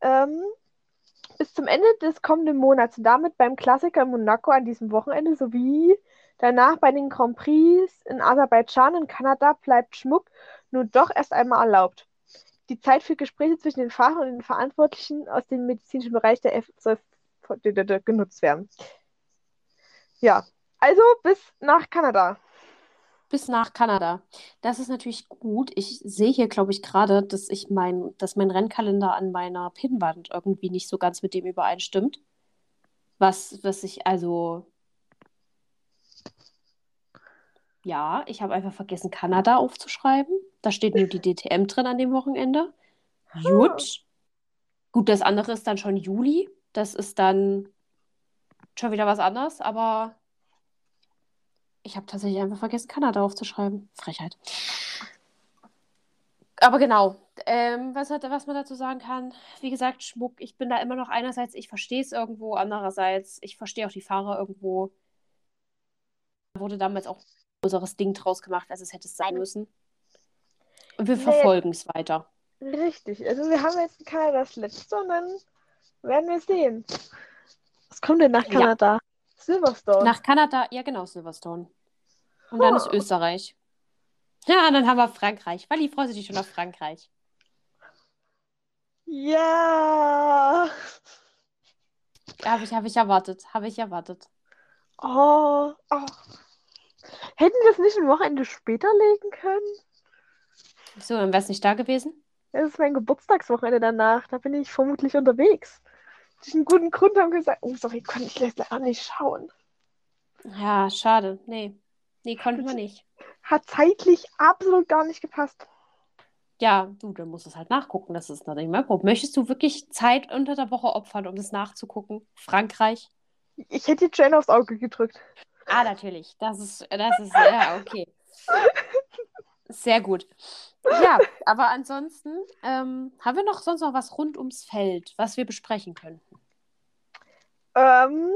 Ähm, bis zum Ende des kommenden Monats, damit beim Klassiker in Monaco an diesem Wochenende sowie danach bei den Grand Prix in Aserbaidschan und Kanada bleibt Schmuck nur doch erst einmal erlaubt die Zeit für Gespräche zwischen den Fahrern und den Verantwortlichen aus dem medizinischen Bereich der F soll genutzt werden. Ja, also bis nach Kanada. Bis nach Kanada. Das ist natürlich gut. Ich sehe hier, glaube ich, gerade, dass ich mein, dass mein Rennkalender an meiner Pinnwand irgendwie nicht so ganz mit dem übereinstimmt. Was, was ich also Ja, ich habe einfach vergessen, Kanada aufzuschreiben. Da steht nur die DTM drin an dem Wochenende. Gut. Gut, das andere ist dann schon Juli. Das ist dann schon wieder was anderes, aber ich habe tatsächlich einfach vergessen, Kanada aufzuschreiben. Frechheit. Aber genau, ähm, was, hat, was man dazu sagen kann, wie gesagt, Schmuck, ich bin da immer noch einerseits, ich verstehe es irgendwo, andererseits, ich verstehe auch die Fahrer irgendwo. Wurde damals auch größeres Ding draus gemacht, als es hätte sein müssen. Und wir verfolgen es weiter. Richtig. Also wir haben jetzt Kanada das letzte und dann werden wir sehen. Was kommt denn nach Kanada? Ja. Silverstone. Nach Kanada, ja genau, Silverstone. Und oh. dann ist Österreich. Ja, und dann haben wir Frankreich. Wally, freust du dich schon auf Frankreich? Ja. Habe ich, hab ich erwartet. Habe ich erwartet. Oh, oh. Hätten wir es nicht ein Wochenende später legen können? So, dann wär's nicht da gewesen? Das ist mein Geburtstagswochenende danach. Da bin ich vermutlich unterwegs. Durch einen guten Grund haben gesagt, oh, sorry, konnte ich leider nicht schauen. Ja, schade. Nee. Nee, konnten wir nicht. Hat zeitlich absolut gar nicht gepasst. Ja, du, dann musst du es halt nachgucken. Das ist natürlich mein Problem. Möchtest du wirklich Zeit unter der Woche opfern, um das nachzugucken? Frankreich? Ich hätte die Jane aufs Auge gedrückt. Ah, natürlich. Das ist, das ist, ja, okay. [LAUGHS] Sehr gut. Ja, aber ansonsten ähm, haben wir noch sonst noch was rund ums Feld, was wir besprechen könnten? Ähm,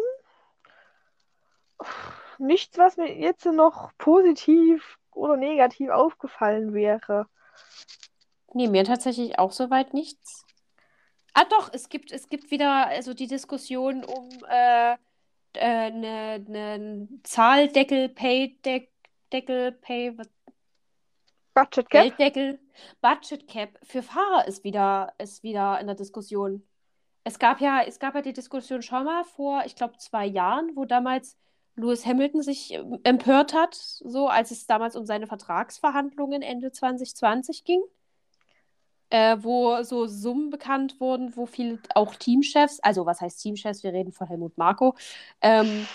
nichts, was mir jetzt noch positiv oder negativ aufgefallen wäre. Nee, mir tatsächlich auch soweit nichts. Ah, doch, es gibt, es gibt wieder also die Diskussion um äh, äh, ne, ne Zahldeckel, Pay, Deck, Deckel, Pay, was? Budget Cap? Gelddeckel, Budget Cap für Fahrer ist wieder, ist wieder in der Diskussion. Es gab ja, es gab ja die Diskussion schon mal vor, ich glaube, zwei Jahren, wo damals Lewis Hamilton sich ähm, empört hat, so als es damals um seine Vertragsverhandlungen Ende 2020 ging, äh, wo so Summen bekannt wurden, wo viele auch Teamchefs, also was heißt Teamchefs, wir reden von Helmut Marko, ähm,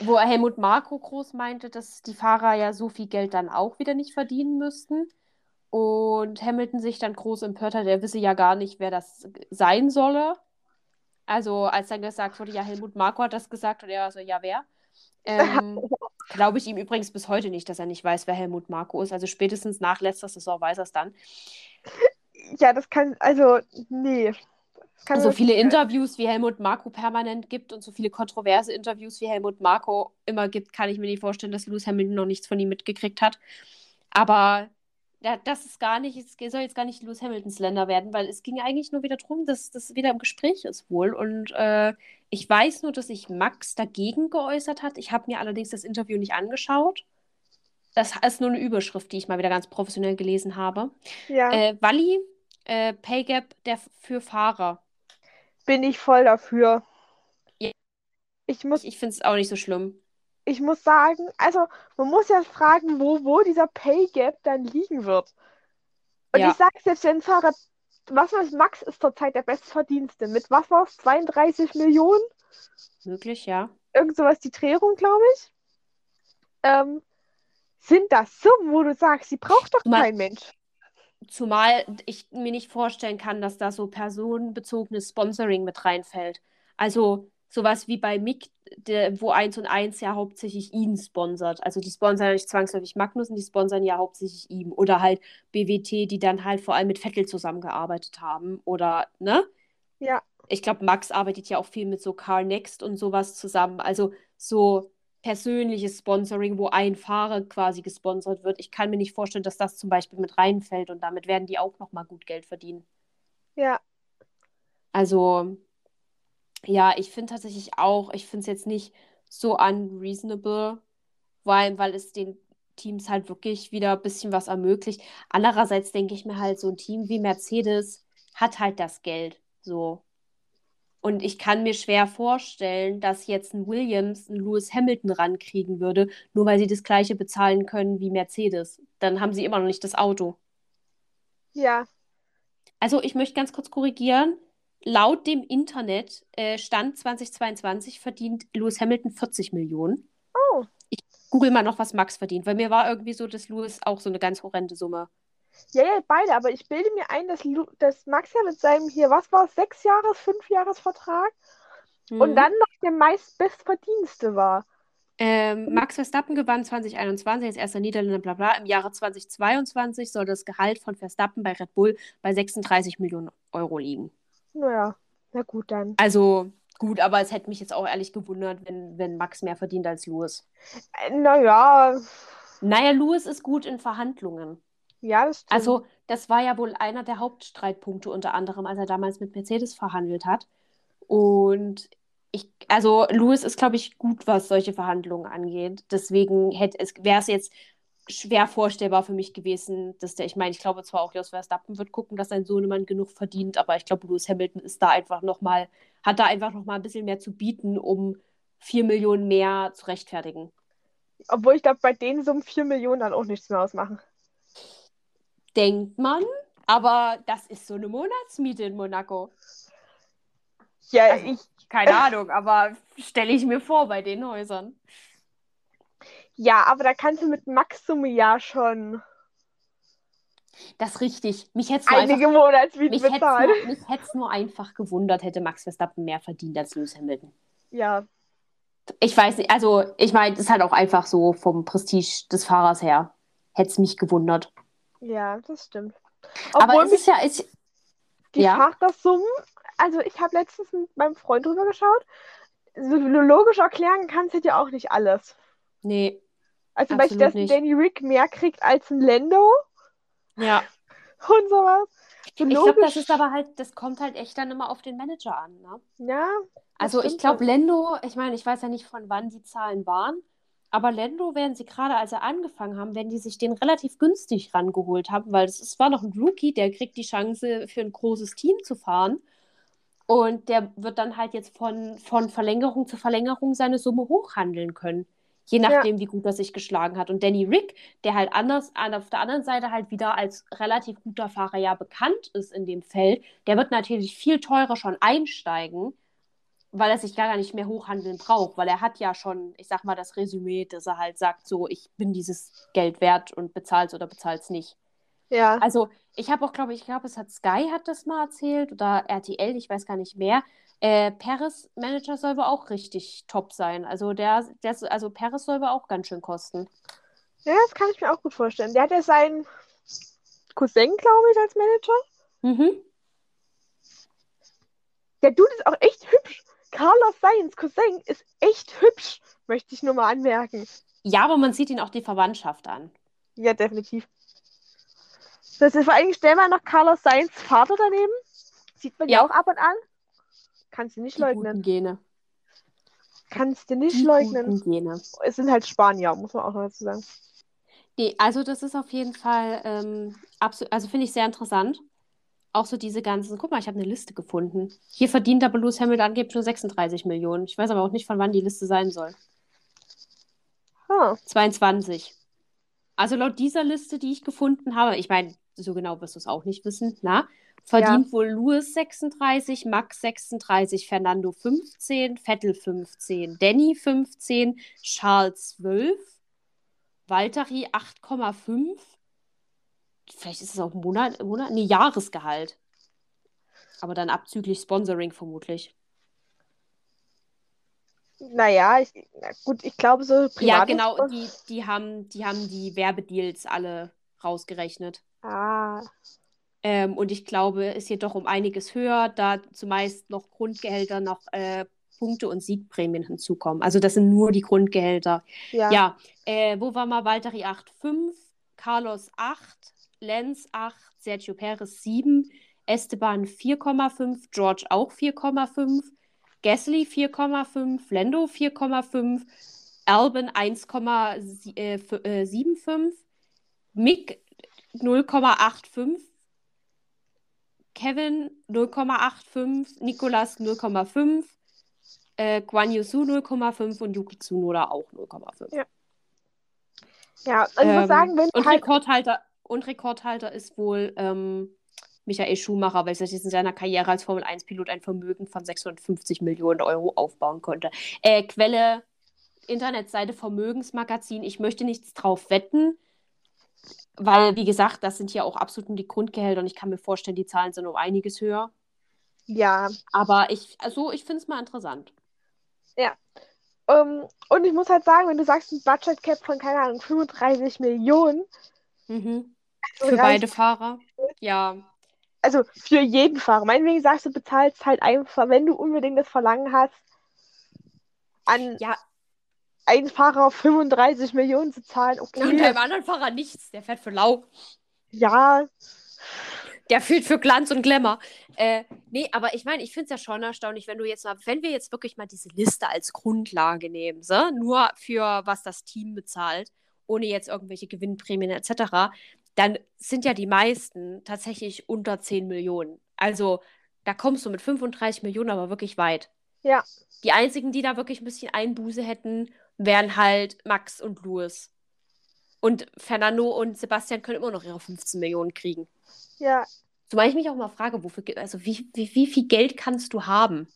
wo Helmut Marko groß meinte, dass die Fahrer ja so viel Geld dann auch wieder nicht verdienen müssten. Und Hamilton sich dann groß empört hat, er wisse ja gar nicht, wer das sein solle. Also als dann gesagt wurde, ja, Helmut Marko hat das gesagt und er war so, ja, wer? Ähm, [LAUGHS] Glaube ich ihm übrigens bis heute nicht, dass er nicht weiß, wer Helmut Marko ist. Also spätestens nach letzter Saison weiß er es dann. Ja, das kann, also, nee. Kann so viele Interviews wie Helmut Marko permanent gibt und so viele kontroverse Interviews wie Helmut Marko immer gibt, kann ich mir nicht vorstellen, dass Lewis Hamilton noch nichts von ihm mitgekriegt hat. Aber ja, das ist gar nicht, es soll jetzt gar nicht Lewis Hamiltons Länder werden, weil es ging eigentlich nur wieder darum, dass das wieder im Gespräch ist wohl. Und äh, ich weiß nur, dass sich Max dagegen geäußert hat. Ich habe mir allerdings das Interview nicht angeschaut. Das ist nur eine Überschrift, die ich mal wieder ganz professionell gelesen habe. Ja. Äh, Wally, äh, Pay Gap der für Fahrer. Bin ich voll dafür. Ja. Ich muss. Ich, finde es auch nicht so schlimm ich muss sagen, also man muss ja fragen, wo, wo dieser Pay Gap dann liegen wird. Und ja. ich sage selbst wenn Fahrer, was weiß Max ist zurzeit der Bestverdienste mit, was war es, 32 Millionen? Möglich, ja. Irgend sowas die Drehung, glaube ich. Ähm, sind das Summen, wo du sagst, sie braucht doch zumal, kein Mensch. Zumal ich mir nicht vorstellen kann, dass da so personenbezogenes Sponsoring mit reinfällt. Also sowas wie bei Mick, der, wo 1 und 1 ja hauptsächlich ihn sponsert. Also die sponsern ja nicht zwangsläufig Magnussen, die sponsern ja hauptsächlich ihm. Oder halt BWT, die dann halt vor allem mit Vettel zusammengearbeitet haben. Oder, ne? Ja. Ich glaube, Max arbeitet ja auch viel mit so Car Next und sowas zusammen. Also so persönliches Sponsoring, wo ein Fahrer quasi gesponsert wird. Ich kann mir nicht vorstellen, dass das zum Beispiel mit reinfällt und damit werden die auch nochmal gut Geld verdienen. Ja. Also, ja, ich finde tatsächlich auch, ich finde es jetzt nicht so unreasonable, weil, weil es den Teams halt wirklich wieder ein bisschen was ermöglicht. Andererseits denke ich mir halt, so ein Team wie Mercedes hat halt das Geld. So. Und ich kann mir schwer vorstellen, dass jetzt ein Williams einen Lewis Hamilton rankriegen würde, nur weil sie das gleiche bezahlen können wie Mercedes. Dann haben sie immer noch nicht das Auto. Ja. Also ich möchte ganz kurz korrigieren laut dem Internet äh, Stand 2022 verdient Lewis Hamilton 40 Millionen. Oh. Ich google mal noch, was Max verdient, weil mir war irgendwie so, dass Lewis auch so eine ganz horrende Summe. Ja, ja, beide, aber ich bilde mir ein, dass, Lu dass Max ja mit seinem hier, was war es, sechs Jahres, fünf Jahres Vertrag mhm. und dann noch der meistbestverdienste war. Ähm, Max Verstappen gewann 2021 als erster Niederländer, bla bla. Im Jahre 2022 soll das Gehalt von Verstappen bei Red Bull bei 36 Millionen Euro liegen. Naja, na gut dann. Also gut, aber es hätte mich jetzt auch ehrlich gewundert, wenn, wenn Max mehr verdient als Louis. Äh, naja. Naja, Louis ist gut in Verhandlungen. Ja, das stimmt. Also, das war ja wohl einer der Hauptstreitpunkte, unter anderem, als er damals mit Mercedes verhandelt hat. Und ich, also Louis ist, glaube ich, gut, was solche Verhandlungen angeht. Deswegen hätte es, wäre es jetzt schwer vorstellbar für mich gewesen, dass der, ich meine, ich glaube zwar auch Jos Verstappen wird gucken, dass sein Sohnemann genug verdient, aber ich glaube, Lewis Hamilton ist da einfach nochmal, hat da einfach nochmal ein bisschen mehr zu bieten, um vier Millionen mehr zu rechtfertigen. Obwohl ich glaube, bei denen Summen vier Millionen dann auch nichts mehr ausmachen. Denkt man, aber das ist so eine Monatsmiete in Monaco. Ja, also, ich. Keine Ahnung, aber stelle ich mir vor bei den Häusern. Ja, aber da kannst du mit Maximum ja schon. Das ist richtig. Mich hätte es nur, einige Monatsmieten bezahlen. nur, mich hätt's nur einfach gewundert, hätte Max Verstappen mehr verdient als Lewis Hamilton. Ja, Ich weiß nicht, also ich meine, es ist halt auch einfach so vom Prestige des Fahrers her. Hätte es mich gewundert. Ja, das stimmt. Aber Obwohl es mich ist ja, ich, die ja. Fahrersummen, also ich habe letztens mit meinem Freund drüber geschaut, so logisch erklären kannst du dir auch nicht alles. nee, Also beispielsweise. Danny Rick mehr kriegt als ein Lando ja. [LAUGHS] und sowas. So Ich glaube, das ist aber halt, das kommt halt echt dann immer auf den Manager an, ne? Ja, Also ich glaube. Lendo, ich meine, ich weiß ja nicht, von wann die Zahlen waren, aber Lendo werden sie gerade, als er angefangen haben, wenn die sich den relativ günstig rangeholt haben, weil es war noch ein Rookie, der kriegt die Chance, für ein großes Team zu fahren. Und der wird dann halt jetzt von, von Verlängerung zu Verlängerung seine Summe hochhandeln können. Je Ja. nachdem, wie gut er sich geschlagen hat. Und Danny Rick, der halt anders, an- auf der anderen Seite halt wieder als relativ guter Fahrer ja bekannt ist in dem Feld, der wird natürlich viel teurer schon einsteigen, weil er sich gar nicht mehr hochhandeln braucht, weil er hat ja schon, ich sag mal, das Resümee, dass er halt sagt, so, ich bin dieses Geld wert und bezahl's oder bezahl's nicht. Ja, Also, ich habe auch, glaube ich, glaube, es hat Sky hat das mal erzählt oder RTL, ich weiß gar nicht mehr. Äh, Paris Manager soll wohl auch richtig top sein. Also der, der, also Paris soll wohl auch ganz schön kosten. ja, das kann ich mir auch gut vorstellen. Der hat ja seinen Cousin, glaube ich, als Manager. Mhm. Der Dude ist auch echt hübsch. Carlos Sainz Cousin ist echt hübsch, möchte ich nur mal anmerken. Ja, aber man sieht ihn auch die Verwandtschaft an. Ja, definitiv. Das ist vor allem, stell mal noch Carlos Sainz Vater daneben. Sieht man ja auch ab und an. Kannst du nicht Die leugnen. guten Gene. Kannst du nicht Die leugnen. Gene. Es sind halt Spanier, muss man auch noch dazu sagen. Nee, also das ist auf jeden Fall, ähm, absolut, also finde ich sehr interessant. Auch so diese ganzen, guck mal, ich habe eine Liste gefunden. Hier verdient aber Lewis Hamilton angeblich nur 36 Millionen. Ich weiß aber auch nicht, von wann die Liste sein soll. Ah, 22. Also laut dieser Liste, die ich gefunden habe, ich meine, so genau wirst du es auch nicht wissen, na? Verdient wohl Lewis 36, Max 36, Fernando 15, Vettel 15, Danny 15, Charles 12, Valtteri 8,5. Vielleicht ist es auch Monat, Monat, nee, Jahresgehalt. Aber dann abzüglich Sponsoring vermutlich. naja, ich, na gut, ich glaube so Ja, privat. genau, die, die haben, die haben die Werbedeals alle rausgerechnet. Ah, Ähm, und ich glaube, ist jedoch um einiges höher, da zumeist noch Grundgehälter, noch äh, Punkte und Siegprämien hinzukommen. Also das sind nur die Grundgehälter. ja. Ja, äh, wo war mal Valtteri 8,5, Carlos 8, Lenz 8, Sergio Perez 7, Esteban 4,5, George auch 4,5, Gasly 4,5, Lando 4,5, Albon 1,75, Mick 0,85, Kevin 0,85, Nicolas 0,5, äh, Guan Yusu 0,5 und Yuki Tsunoda auch 0,5. Ja. Ja, also ich muss Ähm, sagen, wenn und, halt, Rekordhalter, und Rekordhalter ist wohl ähm, Michael Schumacher, weil er sich in seiner Karriere als Formel-1-Pilot ein Vermögen von 650 Millionen Euro aufbauen konnte. Äh, Quelle, Internetseite Vermögensmagazin. Ich möchte nichts drauf wetten, weil, wie gesagt, das sind ja auch absolut nur die Grundgehälter und ich kann mir vorstellen, die Zahlen sind um einiges höher. ja, Aber ich, also ich finde es mal interessant. ähm, und ich muss halt sagen, wenn du sagst, ein Budget Cap von, keine Ahnung, 35 Millionen, Mhm. Also Für beide Fahrer. Ja. also für jeden Fahrer. Meinetwegen sagst du, bezahlst halt einfach, wenn du unbedingt das Verlangen hast, an Ja, einen Fahrer 35 Millionen zu zahlen, und okay. beim anderen Fahrer nichts. Der fährt für lau. Ja, Der fehlt für Glanz und Glamour. Äh, nee, aber ich meine, ich finde es ja schon erstaunlich, wenn du jetzt mal, wenn wir jetzt wirklich mal diese Liste als Grundlage nehmen, so, nur für was das Team bezahlt, ohne jetzt irgendwelche Gewinnprämien etc., dann sind ja die meisten tatsächlich unter 10 Millionen. Also da kommst du mit 35 Millionen aber wirklich weit. Ja. Die einzigen, die da wirklich ein bisschen Einbuße hätten, wären halt Max und Louis. Und Fernando und Sebastian können immer noch ihre 15 Millionen kriegen. ja. Zumal ich mich auch mal frage, wofür, also wie, wie, wie viel Geld kannst du haben?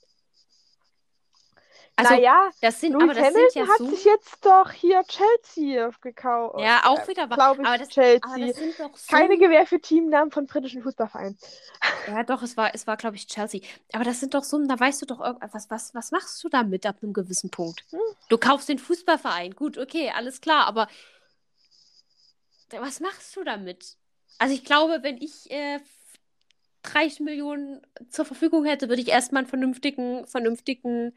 Also, naja, das sind, Lewis aber das Hamilton sind ja hat so. sich jetzt doch hier Chelsea gekauft. Ja, auch wieder wahr. Glaube ich, Aber das, Chelsea. aber das sind doch so. Keine Gewähr für Teamnamen von britischen Fußballvereinen. [LAUGHS] Ja, doch, es war, es war, glaube ich, Chelsea. Aber das sind doch Summen, da weißt du doch irgendwas. Was, was machst du damit ab einem gewissen Punkt? Hm. Du kaufst den Fußballverein. Gut, okay, alles klar, aber was machst du damit? Also ich glaube, wenn ich äh, 30 Millionen zur Verfügung hätte, würde ich erstmal einen vernünftigen, vernünftigen,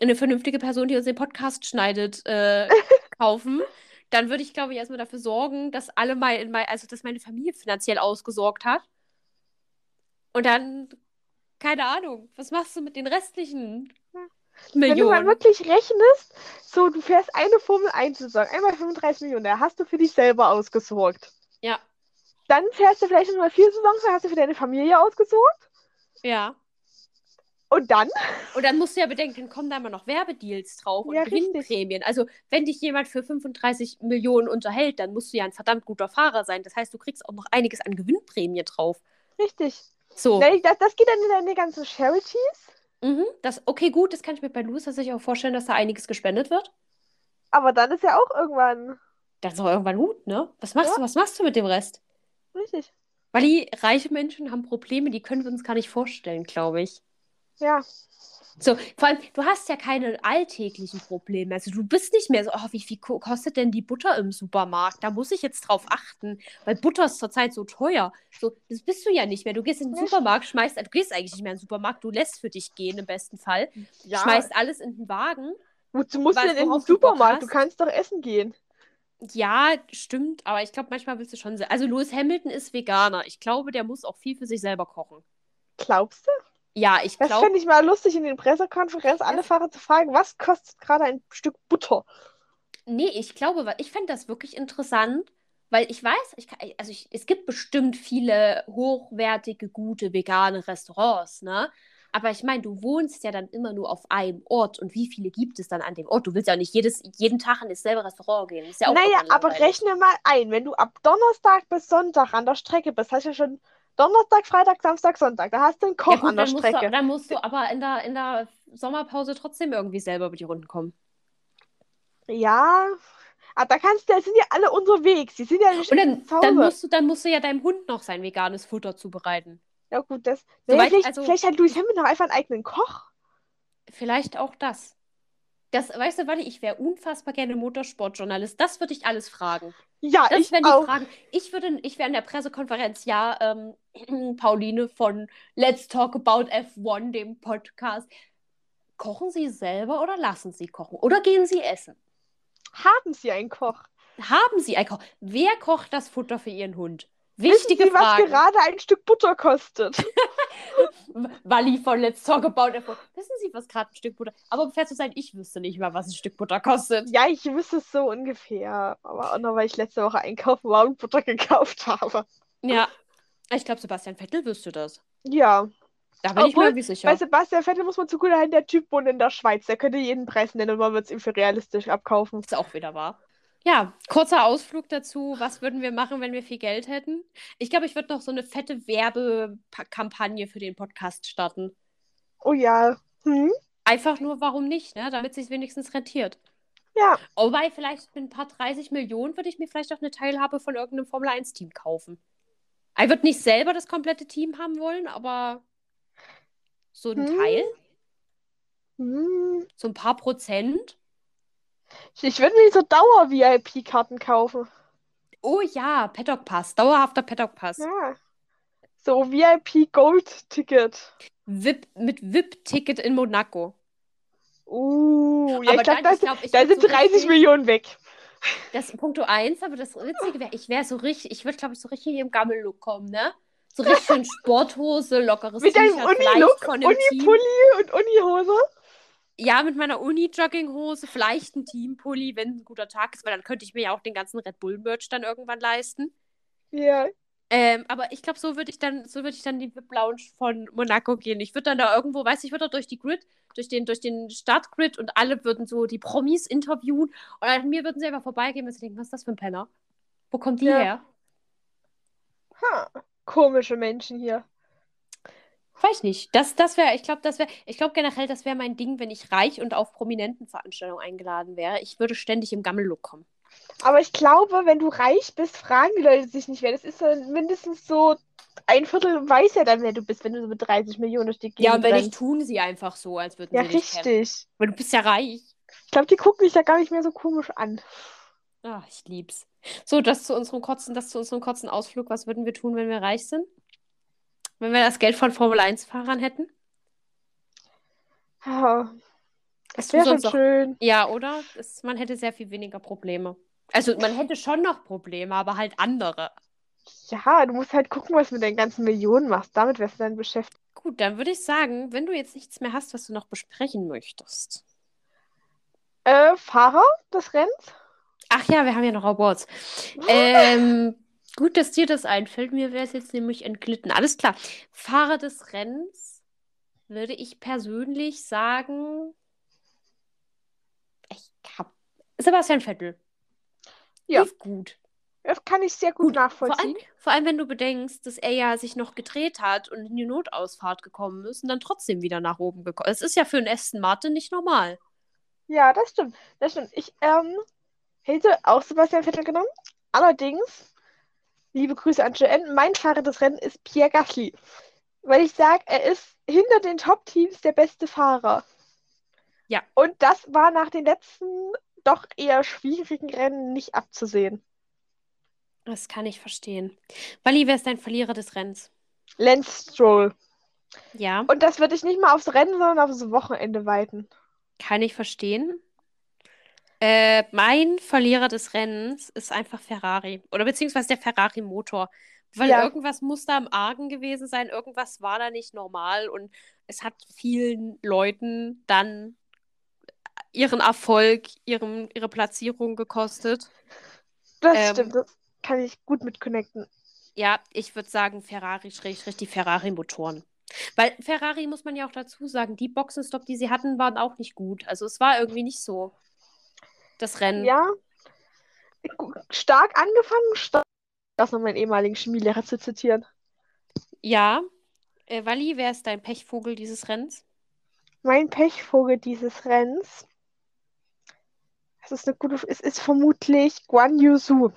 eine vernünftige Person, die uns den Podcast schneidet, äh, [LAUGHS] kaufen. Dann würde ich, glaube ich, erstmal dafür sorgen, dass alle mal, mal, also dass meine Familie finanziell ausgesorgt hat. Und dann, keine Ahnung, was machst du mit den restlichen Wenn du mal Millionen? wirklich rechnest, so du fährst eine Formel 1 Saison, einmal 35 Millionen, da hast du für dich selber ausgesorgt. Ja, Dann fährst du vielleicht nochmal vier Saisons, da hast du für deine Familie ausgesorgt. ja. Und dann? Und dann musst du ja bedenken, dann kommen da immer noch Werbedeals drauf und Ja. Gewinnprämien. Also, wenn dich jemand für 35 Millionen unterhält, dann musst du ja ein verdammt guter Fahrer sein. Das heißt, du kriegst auch noch einiges an Gewinnprämie drauf. Richtig. So. Das, das geht dann in deine ganzen Charities. Mhm, das, okay, gut, das kann ich mir bei Louis tatsächlich auch vorstellen, dass da einiges gespendet wird. Aber dann ist ja auch irgendwann. Das ist auch irgendwann gut, ne? Was machst Ja. du, was machst du mit dem Rest? Richtig. Weil die reiche Menschen haben Probleme, die können wir uns gar nicht vorstellen, glaube ich. Ja. So, vor allem, du hast ja keine alltäglichen Probleme. Also du bist nicht mehr so, oh, wie viel ko- kostet denn die Butter im Supermarkt? Da muss ich jetzt drauf achten, weil Butter ist zurzeit so teuer. So, das bist du ja nicht mehr. Du gehst in den. Supermarkt, schmeißt, du gehst eigentlich nicht mehr in den Supermarkt, du lässt für dich gehen im besten Fall, Ja. schmeißt alles in den Wagen. Wozu musst du denn in den Supermarkt? Du kannst doch essen gehen. Ja, stimmt, aber ich glaube, manchmal willst du schon. Also Lewis Hamilton ist Veganer. Ich glaube, der muss auch viel für sich selber kochen. Glaubst du? Ja, ich Das glaube. fände ich mal lustig in den Pressekonferenzen, alle Das- Fahrer zu fragen, was kostet gerade ein Stück Butter? Nee, ich glaube, ich fände das wirklich interessant, weil ich weiß, ich kann, also ich, es gibt bestimmt viele hochwertige, gute vegane Restaurants, ne? Aber ich meine, du wohnst ja dann immer nur auf einem Ort und wie viele gibt es dann an dem Ort? Du willst ja auch nicht jedes, jeden Tag in dasselbe Restaurant gehen. Das ist ja auch naja, aber rechne mal ein, wenn du ab Donnerstag bis Sonntag an der Strecke bist, hast du ja schon Donnerstag, Freitag, Samstag, Sonntag, da hast du einen Koch Ja gut, an der dann musst, du, Strecke. dann musst du aber in der, in der Sommerpause trotzdem irgendwie selber über die Runden kommen. Ja, aber da kannst du, sind ja alle unterwegs, die sind ja nicht Und dann, zu Hause. dann, musst du, dann musst du ja deinem Hund noch sein veganes Futter zubereiten. ja gut, das, Soweit- naja, vielleicht, also- vielleicht hat Louis Hamilton noch einfach einen eigenen Koch. Vielleicht auch das. Das, weißt du, Wally, ich wäre unfassbar gerne Motorsportjournalist. Das würde ich alles fragen. Ja, Das ich wären die auch. Fragen. Ich würde, ich wäre in der Pressekonferenz, ja, ähm, [CLEARS THROAT] Pauline von Let's Talk About F1, dem Podcast. Kochen Sie selber oder lassen Sie kochen? Oder gehen Sie essen? Haben Sie einen Koch? Haben Sie ein Koch? Wer kocht das Futter für Ihren Hund? Wissen Wichtige Sie, was Frage. gerade ein Stück Butter kostet? [LAUGHS] Walli von Let's Talk About F1. Wissen Sie, was gerade ein Stück Butter... Aber um fair zu sein, ich wüsste nicht mal, was ein Stück Butter kostet. Ja, ich wüsste es so ungefähr. Aber auch nur, weil ich letzte Woche einkaufen war und Butter gekauft habe. Ja. Ich glaube, Sebastian Vettel wüsste das. Ja. Da bin ich mir Obwohl, sicher. Bei Sebastian Vettel muss man zu guter Hand, der Typ wohnt in der Schweiz. Der könnte jeden Preis nennen und man wird es ihm für realistisch abkaufen. Ist auch wieder wahr. Ja, kurzer Ausflug dazu. Was würden wir machen, wenn wir viel Geld hätten? Ich glaube, ich würde noch so eine fette Werbekampagne für den Podcast starten. Oh ja. Hm? Einfach nur, warum nicht, ne? Damit es sich wenigstens rentiert. Ja. Wobei, vielleicht mit ein paar 30 Millionen würde ich mir vielleicht auch eine Teilhabe von irgendeinem Formel-1-Team kaufen. Ich würde nicht selber das komplette Team haben wollen, aber so ein Hm. Teil, Hm. so ein paar Prozent. Ich, würde mir so Dauer-VIP-Karten kaufen. Oh ja, Paddock Pass, dauerhafter Paddock Pass. Ja. So VIP-Gold-Ticket. VIP, mit VIP-Ticket in Monaco. Uh, ja, aber ich glaube, glaub, da sind so 30 richtig, Millionen weg. Das Punkto 1, aber das Witzige wäre, ich wäre so richtig, ich würde, glaube ich, so richtig im Gammel-Look kommen, ne? So richtig schön [LAUGHS] Sporthose, lockeres Mit deinem Uni-Look. Uni-Pulli und Uni-Hose. Ja, mit meiner Uni-Jogginghose, vielleicht ein Teampulli, wenn ein guter Tag ist, weil dann könnte ich mir ja auch den ganzen Red Bull-Merch dann irgendwann leisten. Ja. Ähm, aber ich glaube, so würde ich dann, so würde ich dann die VIP-Lounge von Monaco gehen. Ich würde dann da irgendwo, weiß ich, würde da durch die Grid, durch den, durch den Startgrid und alle würden so die Promis interviewen und an mir würden sie einfach vorbeigehen und sie denken, was ist das für ein Penner? Wo kommt die Ja. her? Ha. Komische Menschen hier. Weiß nicht. Das, das wäre, ich glaube, das wäre, ich glaube generell, das wäre mein Ding, wenn ich reich und auf prominenten Veranstaltungen eingeladen wäre. Ich würde ständig im Gammellook kommen. Aber ich glaube, wenn du reich bist, fragen die Leute sich nicht, wer das ist, mindestens so ein Viertel weiß ja dann, wer du bist, wenn du so mit 30 Millionen durch die Gegend Ja, und wenn nicht, tun sie einfach so, als würden Ja, sie dich kennen. richtig. Weil du bist ja reich. Ich glaube, die gucken dich ja gar nicht mehr so komisch an. Ach, ich lieb's. So, das zu unserem kurzen, das zu unserem kurzen Ausflug. Was würden wir tun, wenn wir reich sind? Wenn wir das Geld von Formel-1-Fahrern hätten? Ja, Das wäre schon schön. Ja, oder? Das, man hätte sehr viel weniger Probleme. Also man hätte schon noch Probleme, aber halt andere. Ja, du musst halt gucken, was du mit deinen ganzen Millionen machst. Damit wärst du dann beschäftigt. Gut, dann würde ich sagen, wenn du jetzt nichts mehr hast, was du noch besprechen möchtest. Äh, Fahrer des Rennens? Ach ja, wir haben ja noch Awards. [LAUGHS] Ähm, gut, dass dir das einfällt. Mir wäre es jetzt nämlich entglitten. Alles klar. Fahrer des Rennens würde ich persönlich sagen. Ich hab. Sebastian Vettel. Ja. Lief gut. Das kann ich sehr gut, Gut, Vor allem, nachvollziehen. vor allem, wenn du bedenkst, dass er ja sich noch gedreht hat und in die Notausfahrt gekommen ist und dann trotzdem wieder nach oben gekommen ist. Das ist ja für einen Aston Martin nicht normal. Ja, das stimmt. Das stimmt. Ich ähm, hätte auch Sebastian Vettel genommen. Allerdings, liebe Grüße an Joanne, mein Fahrer des Rennens ist Pierre Gasly. Weil ich sage, er ist hinter den Top-Teams der beste Fahrer. Ja. Und das war nach den letzten doch eher schwierigen Rennen nicht abzusehen. Das kann ich verstehen. Wally, wer ist dein Verlierer des Rennens? Lance Stroll. Ja, Und das würde ich nicht mal aufs Rennen, sondern aufs Wochenende weiten. kann ich verstehen. Äh, mein Verlierer des Rennens ist einfach Ferrari. Oder beziehungsweise der Ferrari-Motor. Weil Ja. irgendwas muss da im Argen gewesen sein, irgendwas war da nicht normal und es hat vielen Leuten dann ihren Erfolg, ihren, ihre Platzierung gekostet. Das Ähm. stimmt, das kann ich gut mit connecten. Ja, ich würde sagen Ferrari, schrägstrich die Ferrari-Motoren. Weil Ferrari, muss man ja auch dazu sagen, die Boxenstopp, die sie hatten, waren auch nicht gut. Also es war irgendwie nicht so. Das Rennen. Ja, stark angefangen, stark. Das noch meinen ehemaligen Chemielehrer zu zitieren. Ja. Äh, Wally, wer ist dein Pechvogel dieses Rennens? Mein Pechvogel dieses Rennens. Das ist eine gute, es ist vermutlich Guan Yu Zhu.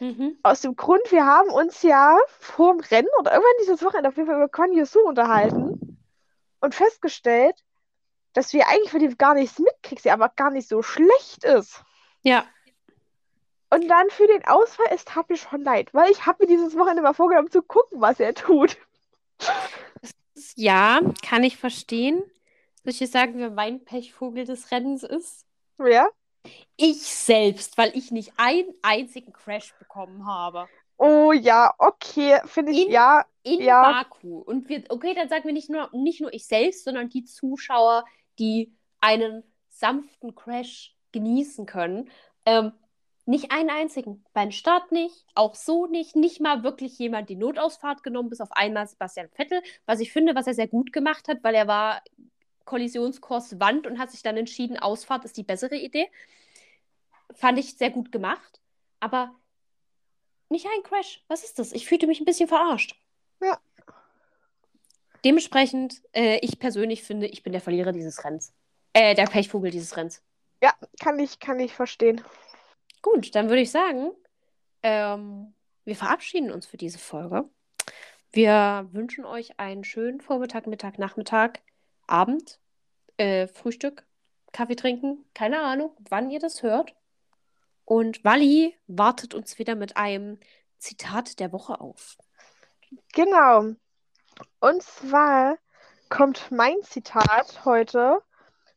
Mhm. Aus dem Grund, wir haben uns ja vor dem Rennen oder irgendwann dieses Wochenende auf jeden Fall über Guan Yu Zhu unterhalten und festgestellt, dass wir eigentlich von ihm gar nichts mitkriegen, sie aber gar nicht so schlecht ist. Ja. Und dann für den Ausfall, es tat mir schon leid, weil ich habe mir dieses Wochenende mal vorgenommen zu gucken, was er tut. Ja, kann ich verstehen. Soll ich jetzt sagen, wer mein Pechvogel des Rennens ist? Ja? Ich selbst, weil ich nicht einen einzigen Crash bekommen habe. Oh ja, okay, finde ich, In- ja, In Ja. Baku. Und wir, okay, dann sagen wir nicht nur, nicht nur ich selbst, sondern die Zuschauer, die einen sanften Crash genießen können. Ähm, nicht einen einzigen. Beim Start nicht, auch so nicht. Nicht mal wirklich jemand die Notausfahrt genommen, bis auf einmal Sebastian Vettel. Was ich finde, was er sehr gut gemacht hat, weil er war Kollisionskurs Wand und hat sich dann entschieden, Ausfahrt ist die bessere Idee. Fand ich sehr gut gemacht. Aber nicht ein Crash. Was ist das? Ich fühlte mich ein bisschen verarscht. Ja. Dementsprechend, äh, ich persönlich finde, ich bin der Verlierer dieses Rennens. Äh, der Pechvogel dieses Rennens. ja, kann ich, kann ich verstehen. Gut, dann würde ich sagen, ähm, wir verabschieden uns für diese Folge. Wir wünschen euch einen schönen Vormittag, Mittag, Nachmittag, Abend, äh, Frühstück, Kaffee trinken, keine Ahnung, wann ihr das hört. Und Wally wartet uns wieder mit einem Zitat der Woche auf. Genau. Und zwar kommt mein Zitat heute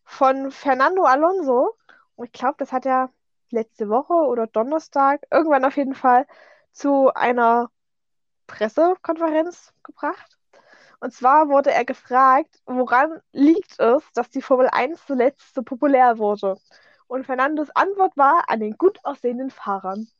von Fernando Alonso. Und ich glaube, das hat er letzte Woche oder Donnerstag, irgendwann auf jeden Fall, zu einer Pressekonferenz gebracht. Und zwar wurde er gefragt, woran liegt es, dass die Formel 1 zuletzt so populär wurde? Und Fernandos Antwort war an den gut aussehenden Fahrern.